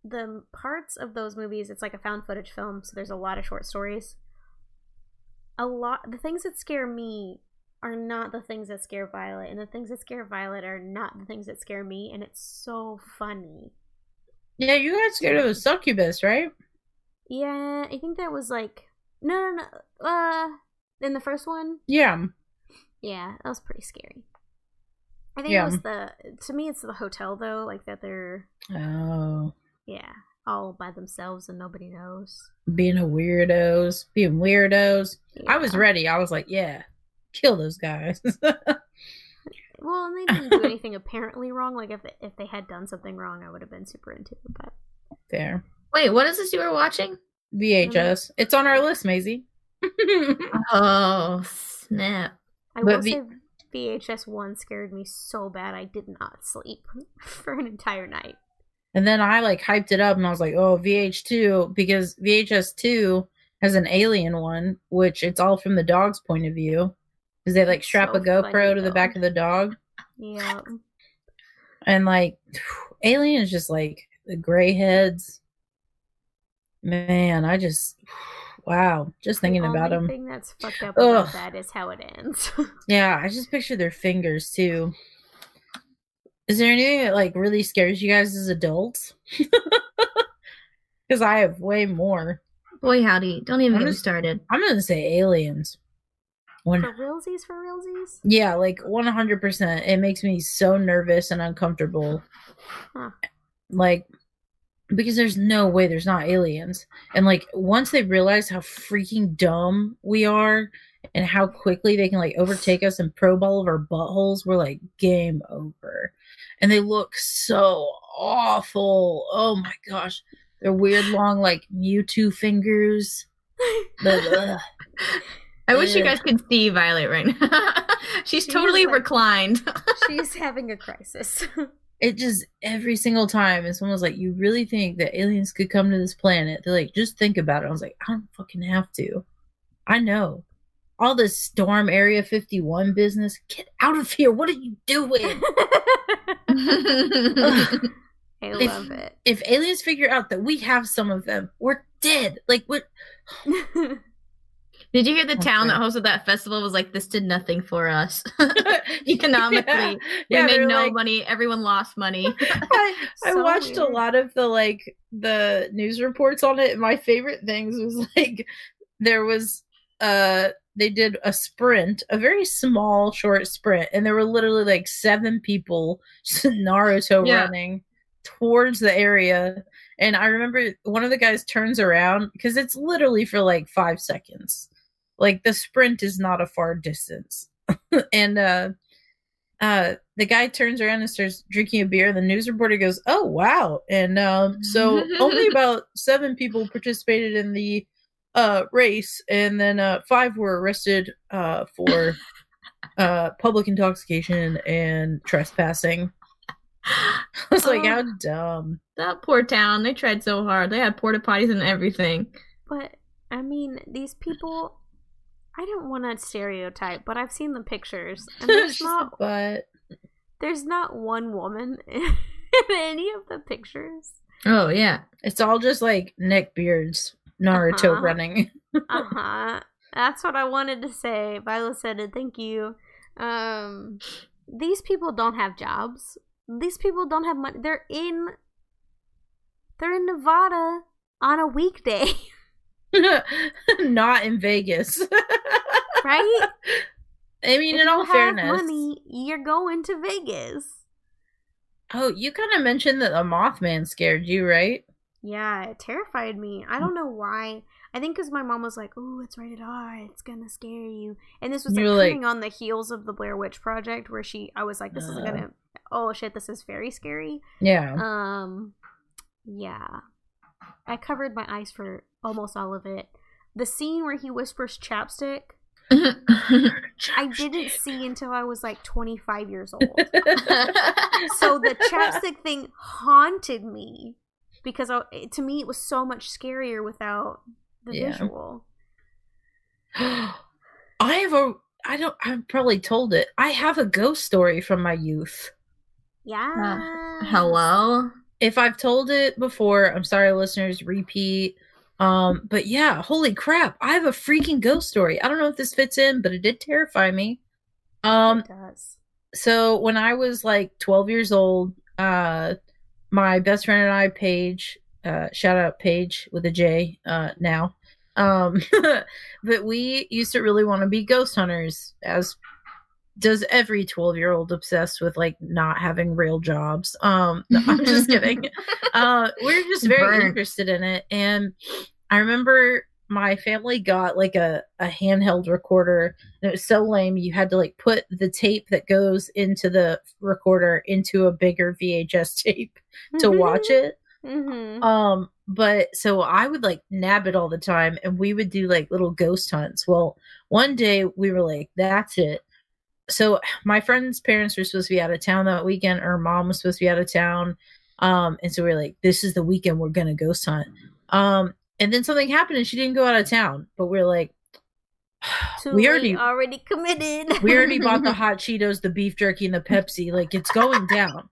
the parts of those movies. It's like a found footage film, so there's a lot of short stories. A lot. The things that scare me are not the things that scare Violet, and the things that scare Violet are not the things that scare me. And it's so funny. Yeah, you got scared of a succubus, right? Yeah, I think that was like no, no, no. Uh, in the first one, Yeah. Yeah, that was pretty scary. I think Yeah. it was the to me it's the hotel though, like that they're Oh, yeah, all by themselves and nobody knows. being a weirdos, being weirdos. I was ready. I was like, yeah, kill those guys. Well, and they didn't do anything apparently wrong. Like if if they had done something wrong, I would have been super into it. But Fair. Wait, what is this you were watching? VHS. Mm-hmm. It's on our list, Maisie. Oh, snap. I But will the- say VHS one scared me so bad I did not sleep for an entire night. and then I like hyped it up and I was like, oh, VH2, because VHS2 has an alien one, which it's all from the dog's point of view. because they like strap So a GoPro funny, to the back of the dog, Yeah. and like aliens just like the gray heads. Man, I just wow, just thinking the about only them. thing that's fucked up Ugh. about that is how it ends. Yeah, I just picture their fingers too. Is there anything that like really scares you guys as adults? Because I have way more. Boy, howdy! Don't even I'm get me started. I'm gonna say aliens. One, for realsies, for realsies. yeah, like one hundred percent. It makes me so nervous and uncomfortable. Huh. Like, because there's no way there's not aliens. And like, once they realize how freaking dumb we are and how quickly they can like overtake us and probe all of our buttholes, we're like game over. And they look so awful. Oh my gosh. Their weird long like Mewtwo fingers. The- I wish you guys could see Violet right now. She's She totally like- reclined. She's having a crisis. It just every single time and someone's like you really think that aliens could come to this planet? They're like just think about it. I was like i don't fucking have to. I know. All this storm area 51 business get out of here. What are you doing? I If- love it. if aliens figure out that we have some of them we're dead. Like what Did you hear the town that hosted that festival was like, this did nothing for us economically? yeah, We yeah made no like, money. Everyone lost money. I, I So watched a lot of the like the news reports on it my favorite things was like there was uh they did a sprint a very small short sprint and there were literally like seven people naruto Yeah. running towards the area and i remember one of the guys turns around because it's literally for like five seconds like the sprint is not a far distance and uh uh the guy turns around and starts drinking a beer the news reporter goes oh wow and um so only about seven people participated in the uh race and then uh five were arrested uh for uh public intoxication and trespassing i was like Oh. how dumb that poor town. They tried so hard. They had porta potties and everything. But I mean, these people. I don't want to stereotype, but I've seen the pictures, and there's not but there's not one woman in any of the pictures. Oh yeah. it's all just like neck beards naruto Uh-huh. running Uh huh. That's what I wanted to say. Violet said it. Thank you. Um, these people don't have jobs. These people don't have money. They're in. They're in Nevada on a weekday, not in vegas right? i mean if in all fairness money, you're going to Vegas. Oh, you kind of mentioned that the Mothman scared you, right? Yeah, it terrified me. I don't know why. I think because my mom was like, "Oh, it's rated R. It's gonna scare you." And this was like like- coming on the heels of the Blair Witch Project, where she, I was like, "This is Uh. gonna, oh shit, this is very scary." Yeah. Um, yeah. I covered my eyes for almost all of it. The scene where he whispers chapstick, I didn't see until I was like 25 years old. so the chapstick thing haunted me because I, to me it was so much scarier without the Yeah. visual. I have a. I don't. I've probably told it. I have a ghost story from my youth. Yeah. Hello. If I've told it before, I'm sorry, listeners. Repeat. Um, but yeah, holy crap! I have a freaking ghost story. I don't know if this fits in, but it did terrify me. Um, it does. so when I was like 12 years old, uh, my best friend and I, Paige, uh, shout out Paige with a J, uh, now. Um, but we used to really want to be ghost hunters, as does every 12 year old obsessed with like not having real jobs. Um, no, I'm just kidding. Uh, we're just very interested in it. And I remember my family got like a, a handheld recorder and it was so lame you had to like put the tape that goes into the recorder into a bigger vhs tape to watch it Mm-hmm. um but so i would like nab it all the time and we would do like little ghost hunts well one day we were like that's it so my friend's parents were supposed to be out of town that weekend or mom was supposed to be out of town um and so we are like this is the weekend we're gonna ghost hunt um and then something happened and she didn't go out of town but we are like Too we already already committed. we already bought the hot Cheetos, the beef jerky, and the Pepsi. Like it's going down.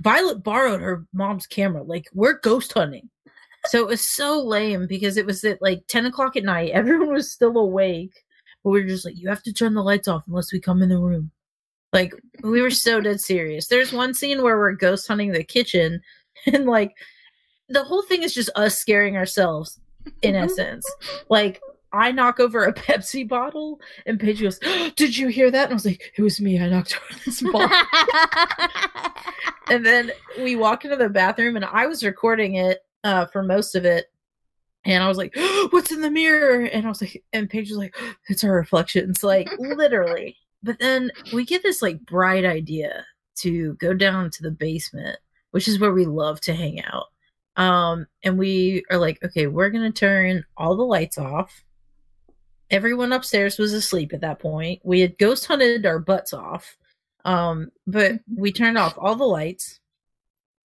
Violet borrowed her mom's camera. Like we're ghost hunting. So it was so lame because it was at like 10 o'clock at night. Everyone was still awake. But we were just like, you have to turn the lights off unless we come in the room. Like we were so dead serious. There's one scene where we're ghost hunting the kitchen and like the whole thing is just us scaring ourselves in essence. Like I knock over a Pepsi bottle and Paige goes, Did you hear that? And I was like, It was me. I knocked over this bottle. and then we walk into the bathroom and I was recording it uh, for most of it. And I was like, What's in the mirror? And I was like, and Paige was like, It's our reflections. Like literally. But then we get this like bright idea to go down to the basement, which is where we love to hang out. Um, and we are like, okay, we're gonna turn all the lights off. Everyone upstairs was asleep at that point. We had ghost hunted our butts off. Um, but we turned off all the lights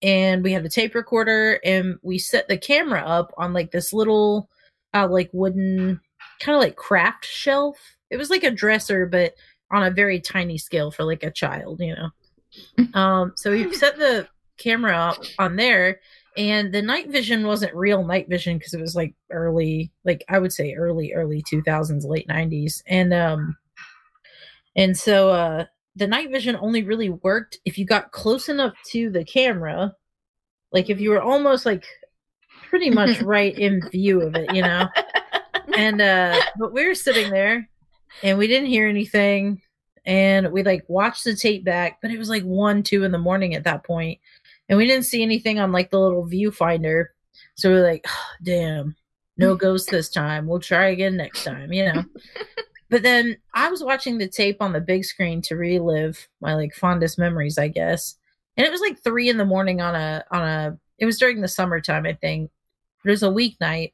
and we had a tape recorder and we set the camera up on like this little uh like wooden kind of like craft shelf. It was like a dresser, but on a very tiny scale for like a child, you know. um, so we set the camera up on there and the night vision wasn't real night vision because it was like early like i would say early early 2000s late 90s and um and so uh the night vision only really worked if you got close enough to the camera. Like if you were almost like pretty much right in view of it you know? And uh but we were sitting there and we didn't hear anything. And we like watched the tape back but it was like one two in the morning at that point. And we didn't see anything on like the little viewfinder. So we're like oh, damn. No ghost this time. We'll try again next time you know but then i was watching the tape on the big screen to relive my like fondest memories i guess. And it was like three in the morning on a on a it was during the summertime i think. It was a weeknight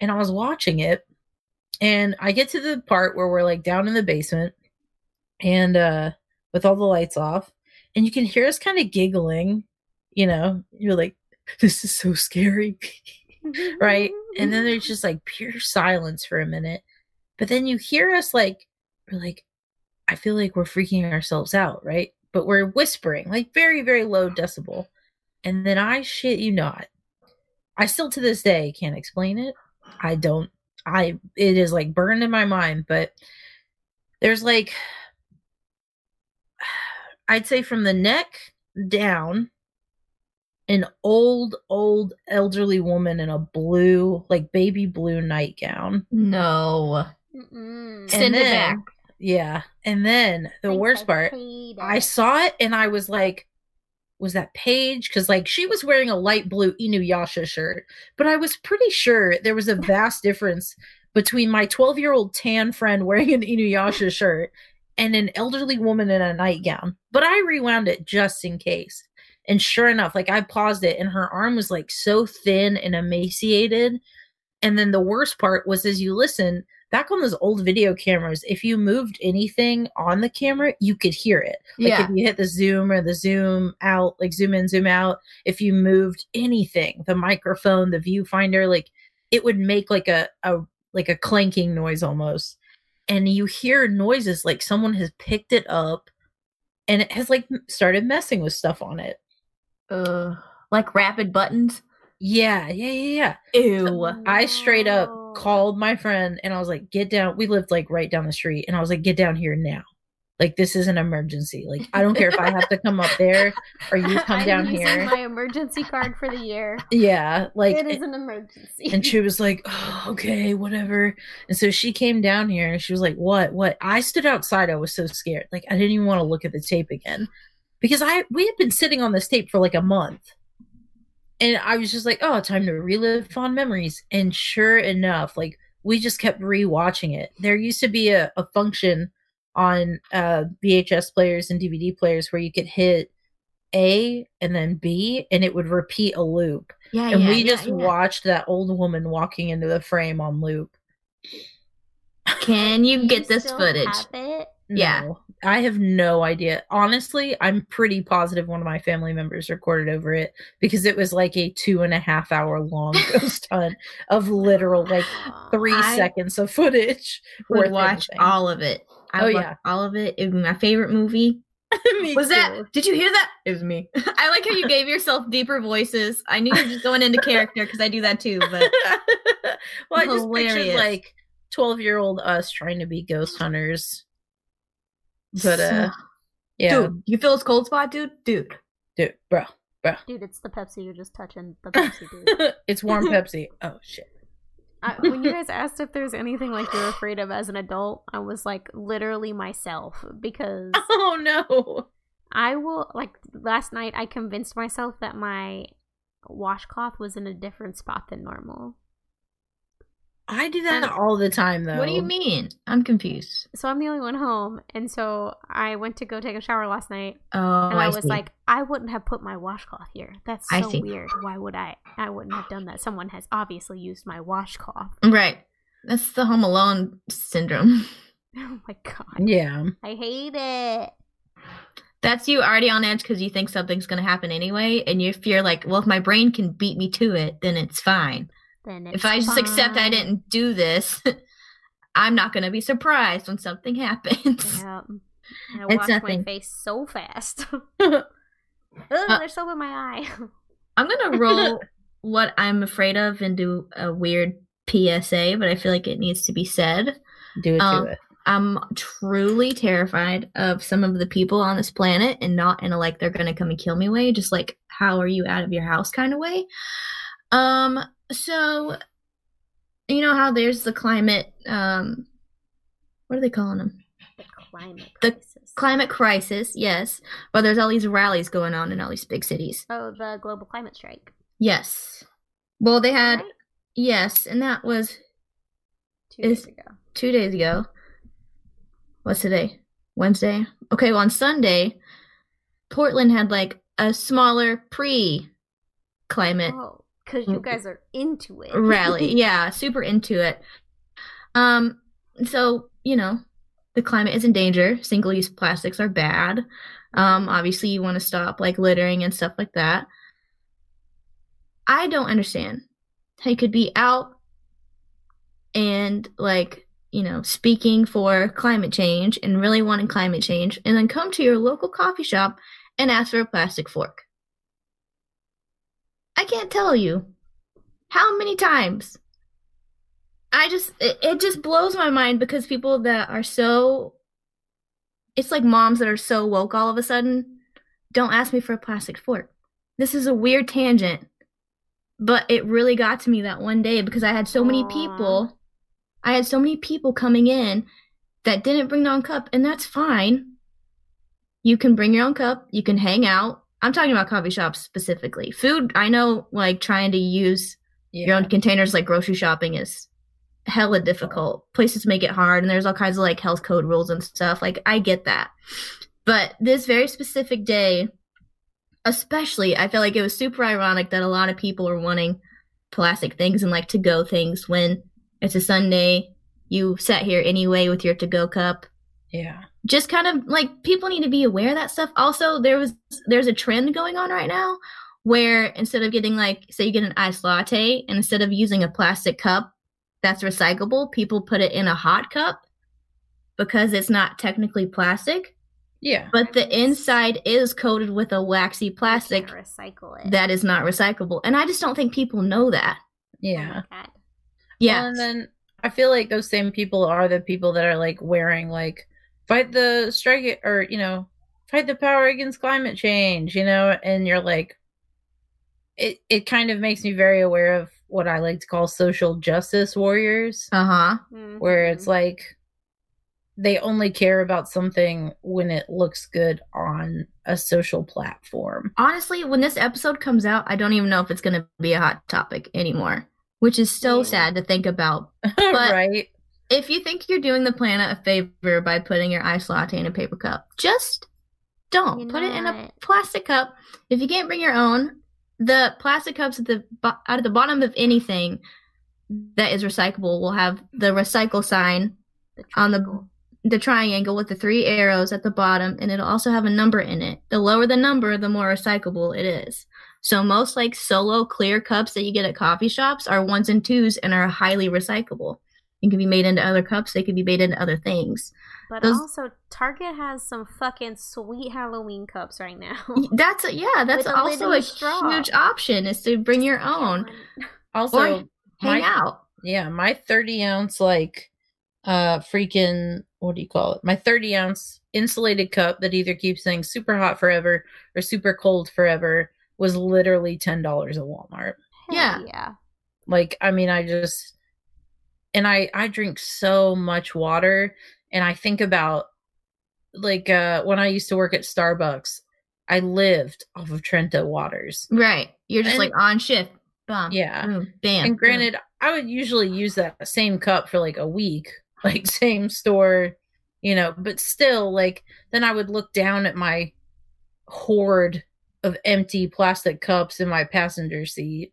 and i was watching it. And i get to the part where we're like down in the basement and uh with all the lights off and you can hear us kind of giggling you know? You're like this is so scary. Right? And then there's just like pure silence for a minute but then you hear us like we're like i feel like we're freaking ourselves out right? But we're whispering like very very low decibel. And then i shit you not i still to this day can't explain it. I don't i it is like burned in my mind but there's like i'd say from the neck down an old old elderly woman in a blue like baby blue nightgown. No. Mm-mm. Send it then- back. yeah and then the Think worst part paid I saw it and I was like, was that Paige? Because like she was wearing a light blue Inuyasha shirt, but I was pretty sure there was a vast difference between my 12 year old tan friend wearing an Inuyasha shirt and an elderly woman in a nightgown. But I rewound it just in case. And sure enough, like I paused it and her arm was like so thin and emaciated. And then the worst part was as you listen, back on those old video cameras, if you moved anything on the camera, you could hear it. Like yeah. if you hit the zoom or the zoom out, like zoom in, zoom out, if you moved anything, the microphone, the viewfinder, like it would make like a, a like a clanking noise almost. And you hear noises like someone has picked it up and it has like started messing with stuff on it. Uh, like rapid buttons. Yeah, yeah, yeah, yeah. Ew. I straight up. Called my friend and I was like, get down. We lived like right down the street. And I was like, get down here now. Like, this is an emergency. Like, I don't care if I have to come up there or you come I'm down here. My emergency card for the year. yeah. Like, it is an emergency. and she was like, oh, okay, whatever. And so she came down here and she was like, what, what? I stood outside. I was so scared. Like, I didn't even want to look at the tape again because I, we had been sitting on this tape for like a month. And I was just like, oh, time to relive fond memories. And sure enough, like, we just kept rewatching it. There used to be a, a function on uh, VHS players and DVD players where you could hit A and then B and it would repeat a loop yeah, and yeah, we yeah, just yeah. watched that old woman walking into the frame on loop. Can you Do get this footage? have it? Yeah. No, I have no idea. Honestly, I'm pretty positive one of my family members recorded over it because it was like a two and a half hour long ghost hunt of literal like three I seconds of footage. would watch anything. all of it. I Oh, yeah. all of it. It be my favorite movie. Was that? Did you hear that? It was me. I like how you gave yourself deeper voices. I knew you were just going into character because I do that too. But well, I just pictured like 12 year old us trying to be ghost hunters. But uh yeah, dude, you feel his cold spot, dude? Dude, dude, bro. Dude, it's the Pepsi. You're just touching the Pepsi, dude. it's warm Pepsi. Oh shit. I, when you guys asked if there's anything like you're afraid of as an adult, I was like literally myself because Oh no. I will like last night I convinced myself that my washcloth was in a different spot than normal. I do that all the time though. what do you mean? I'm confused. So I'm the only one home, and so I went to go take a shower last night, Oh, and I, I, was see. like, I wouldn't have put my washcloth here. That's I so see. weird. Why would I? I wouldn't have done that. Someone has obviously used my washcloth. right. That's the Home Alone syndrome. Oh my god, Yeah. I hate it. That's you already on edge because you think something's going to happen anyway, and if you fear like, well, if my brain can beat me to it, then it's fine. Then if I just accept I didn't do this, I'm not going to be surprised when something happens. Yeah. I It's washed my face so fast. Ugh, Uh, there's soap in my eye. I'm going to roll what I'm afraid of into a weird PSA, but I feel like it needs to be said. Do it Um, to it. I'm truly terrified of some of the people on this planet and not in a like they're gonna come and kill me way, just like how are you out of your house kind of way. Um, so you know how there's the climate um what are they calling them? the climate Crisis. The. Climate crisis, yes. But there's all these rallies going on in all these big cities. oh, the global climate strike. Yes. Well they had right? yes, and that was Two days ago. two days ago. What's today? Wednesday. Okay, well on Sunday, Portland had like a smaller pre climate Oh, because you guys are into it. rally. yeah, super into it. Um, so you know, the climate is in danger. Single use plastics are bad. Um, obviously you want to stop like littering and stuff like that. I don't understand how you could be out and like you know speaking for climate change and really wanting climate change and then come to your local coffee shop and ask for a plastic fork i can't tell you how many times i just it, it just blows my mind because people that are so it's like moms that are so woke all of a sudden don't ask me for a plastic fork this is a weird tangent but it really got to me that one day because I had so many people. I had so many people coming in that didn't bring their own cup, and that's fine. You can bring your own cup. You can hang out. I'm talking about coffee shops specifically. Food, I know, like trying to use Yeah. your own containers, like grocery shopping, is hella difficult. Places make it hard, and there's all kinds of like health code rules and stuff. Like, I get that. But this very specific day, especially, I feel like it was super ironic that a lot of people are wanting plastic things and like to go things when it's a Sunday. You sat here anyway with your to go cup. yeah. Just kind of like people need to be aware of that stuff. Also, there was there's a trend going on right now where instead of getting like say you get an iced latte and instead of using a plastic cup that's recyclable, people put it in a hot cup because it's not technically plastic, Yeah. but the inside is coated with a waxy plastic recycle it. that is not recyclable. And I just don't think people know that. Yeah. my Yeah. Well, and then I feel like those same people are the people that are like wearing like fight the strike or you know fight the power against climate change, you know, and you're like it it kind of makes me very aware of what I like to call social justice warriors Uh-huh. where it's like they only care about something when it looks good on a social platform. Honestly, when this episode comes out, I don't even know if it's going to be a hot topic anymore, which is so Yeah. sad to think about. but right? If you think you're doing the planet a favor by putting your iced latte in a paper cup, just don't. You're Put it in a plastic cup. If you can't bring your own, the plastic cups at the bo- out of the bottom of anything that is recyclable will have the recycle sign The on the the triangle with the three arrows at the bottom, and it'll also have a number in it. The lower the number, the more recyclable it is. So most like solo clear cups that you get at coffee shops are ones and twos and are highly recyclable. It can be made into other cups. They can be made into other things. But Those- also, Target has some fucking sweet Halloween cups right now. That's a, yeah. That's With a also a a straw. huge option is to bring your own. Also, Or Hang my- out. yeah, my 30 ounce, like, uh, freaking, what do you call it? My 30 ounce insulated cup that either keeps things super hot forever or super cold forever was literally $10 at Walmart. Hell Yeah. yeah. Like, I mean, I just, and I, I drink so much water and I think about, like, uh, when I used to work at Starbucks, I lived off of Trenta waters. Right. You're just And- like on shift. Bum. Yeah. Boom, bam. and granted i would usually use that same cup for like a week like same store you know but still like then i would look down at my hoard of empty plastic cups in my passenger seat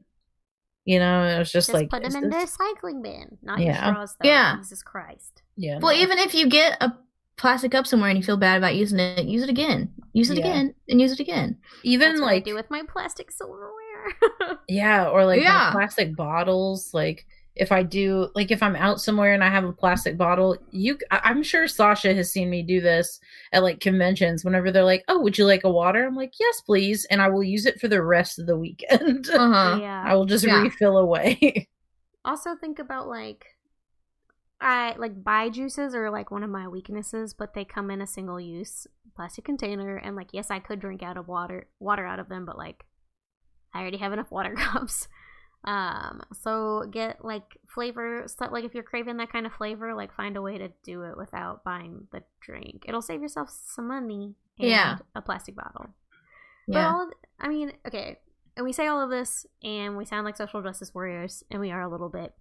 you know it was just, Just like put them in the recycling bin, not Yeah. your straws. Though. Yeah. Jesus Christ. yeah Well, no. even if you get a plastic cup somewhere and you feel bad about using it, use it again. Use it Yeah. again and use it again. even That's what like I do with my plastic silverware. yeah or like Yeah. my plastic bottles like if i do like if i'm out somewhere and i have a plastic bottle you I- i'm sure sasha has seen me do this at like conventions whenever they're like oh would you like a water i'm like yes please and i will use it for the rest of the weekend Uh-huh. yeah. i will just Yeah. refill away also think about like I like buy juices are like one of my weaknesses, but they come in a single use plastic container and like yes, I could drink out of water water out of them, but like I already have enough water cups. Um so get like flavor stuff like if you're craving that kind of flavor, like find a way to do it without buying the drink. It'll save yourself some money and Yeah. a plastic bottle. But all I mean, okay, and we say all of this, and we sound like social justice warriors, and we are a little bit.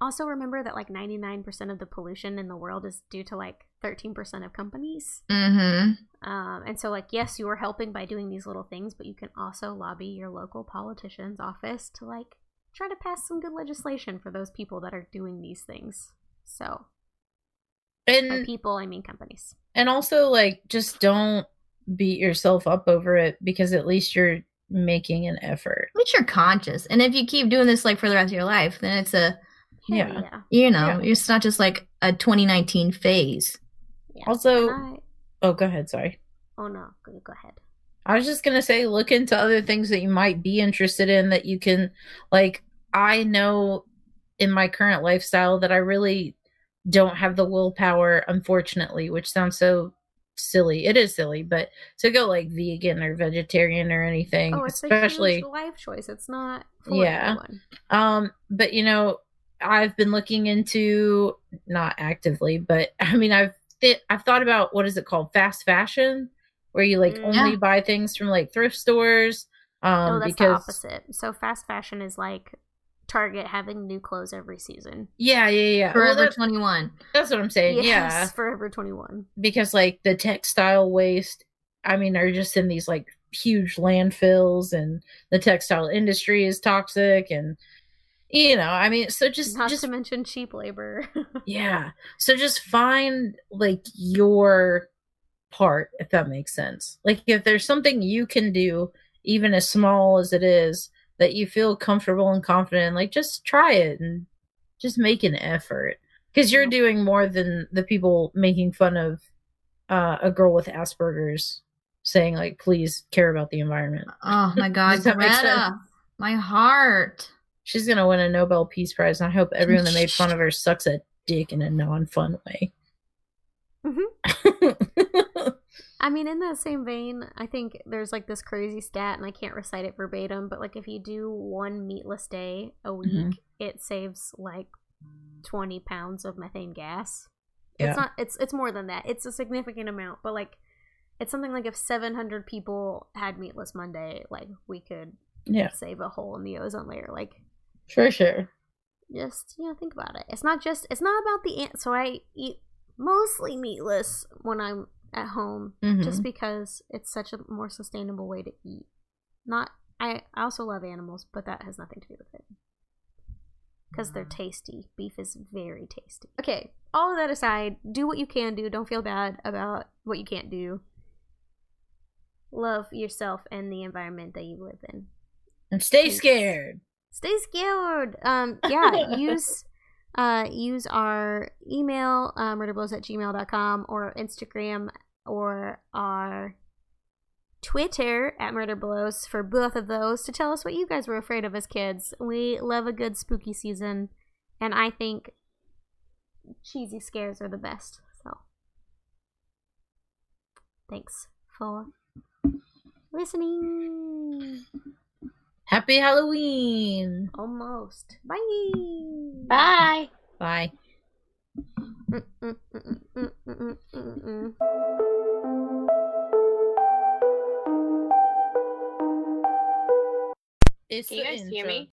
Also, remember that like 99% of the pollution in the world is due to like 13% of companies. Mm-hmm. Um, and so, like, yes, you are helping by doing these little things, but you can also lobby your local politician's office to like try to pass some good legislation for those people that are doing these things. So, by people, I mean companies. and also like just don't beat yourself up over it because at least you're making an effort At least you're conscious. And if you keep doing this like for the rest of your life, then it's a Yeah. yeah. you know, Yeah. it's not just like a 2019 phase. Yeah. Also- I- oh go ahead sorry oh no, go, go ahead. I was just gonna say, look into other things that you might be interested in that you can, like, I know in my current lifestyle that I really don't have the willpower, unfortunately, which sounds so silly. It is silly, but to go like vegan or vegetarian or anything, Oh, it's especially life choice. It's not for Yeah. everyone. um, but you know, I've been looking into not actively, but I mean, I've th- I've thought about what is it called, fast fashion, where you like Mm. only buy things from like thrift stores. Um, oh, that's because the opposite. So fast fashion is like Target having new clothes every season. yeah, yeah, yeah. Well, Forever that- 21. that's what I'm saying. Yeah, Forever Twenty One. because like the textile waste, I mean, are just in these like huge landfills, and the textile industry is toxic, and you know, I mean, so just Not just to mention cheap labor. Yeah. So just find like your part, if that makes sense. Like if there's something you can do, even as small as it is, that you feel comfortable and confident, in, like just try it and just make an effort. Because you're doing more than the people making fun of uh, a girl with Asperger's saying like, please care about the environment. Oh my god, Does that make sense? Greta. My heart. She's gonna win a Nobel Peace Prize, and I hope everyone that made fun of her sucks a dick in a non-fun way. I mean, in that same vein, I think there's like this crazy stat, and I can't recite it verbatim, but like if you do one meatless day a week, Mhm. it saves like twenty pounds of methane gas. Yeah. It's not. It's it's more than that. It's a significant amount, but like it's something like if 700 people had meatless Monday, like we could yeah, save a hole in the ozone layer. Like for sure. just you know think about it. It's not just. It's not about the ant. So I eat mostly meatless when I'm at home Mhm. just because it's such a more sustainable way to eat. Not I I also love animals, but that has nothing to do with it. because they're tasty. Beef is very tasty. Okay, all of that aside, do what you can do. Don't feel bad about what you can't do. Love yourself and the environment that you live in. And stay scared. Stay scared. Um, yeah, use uh use our email, uh, murderblows at gmail.com or Instagram or our Twitter at Murder Blows for both of those to tell us what you guys were afraid of as kids. We love a good spooky season, and I think cheesy scares are the best. So, thanks for listening. Happy Halloween. Almost. Bye. Bye. Bye. Mm, mm, mm. It's Can you the guys hear me?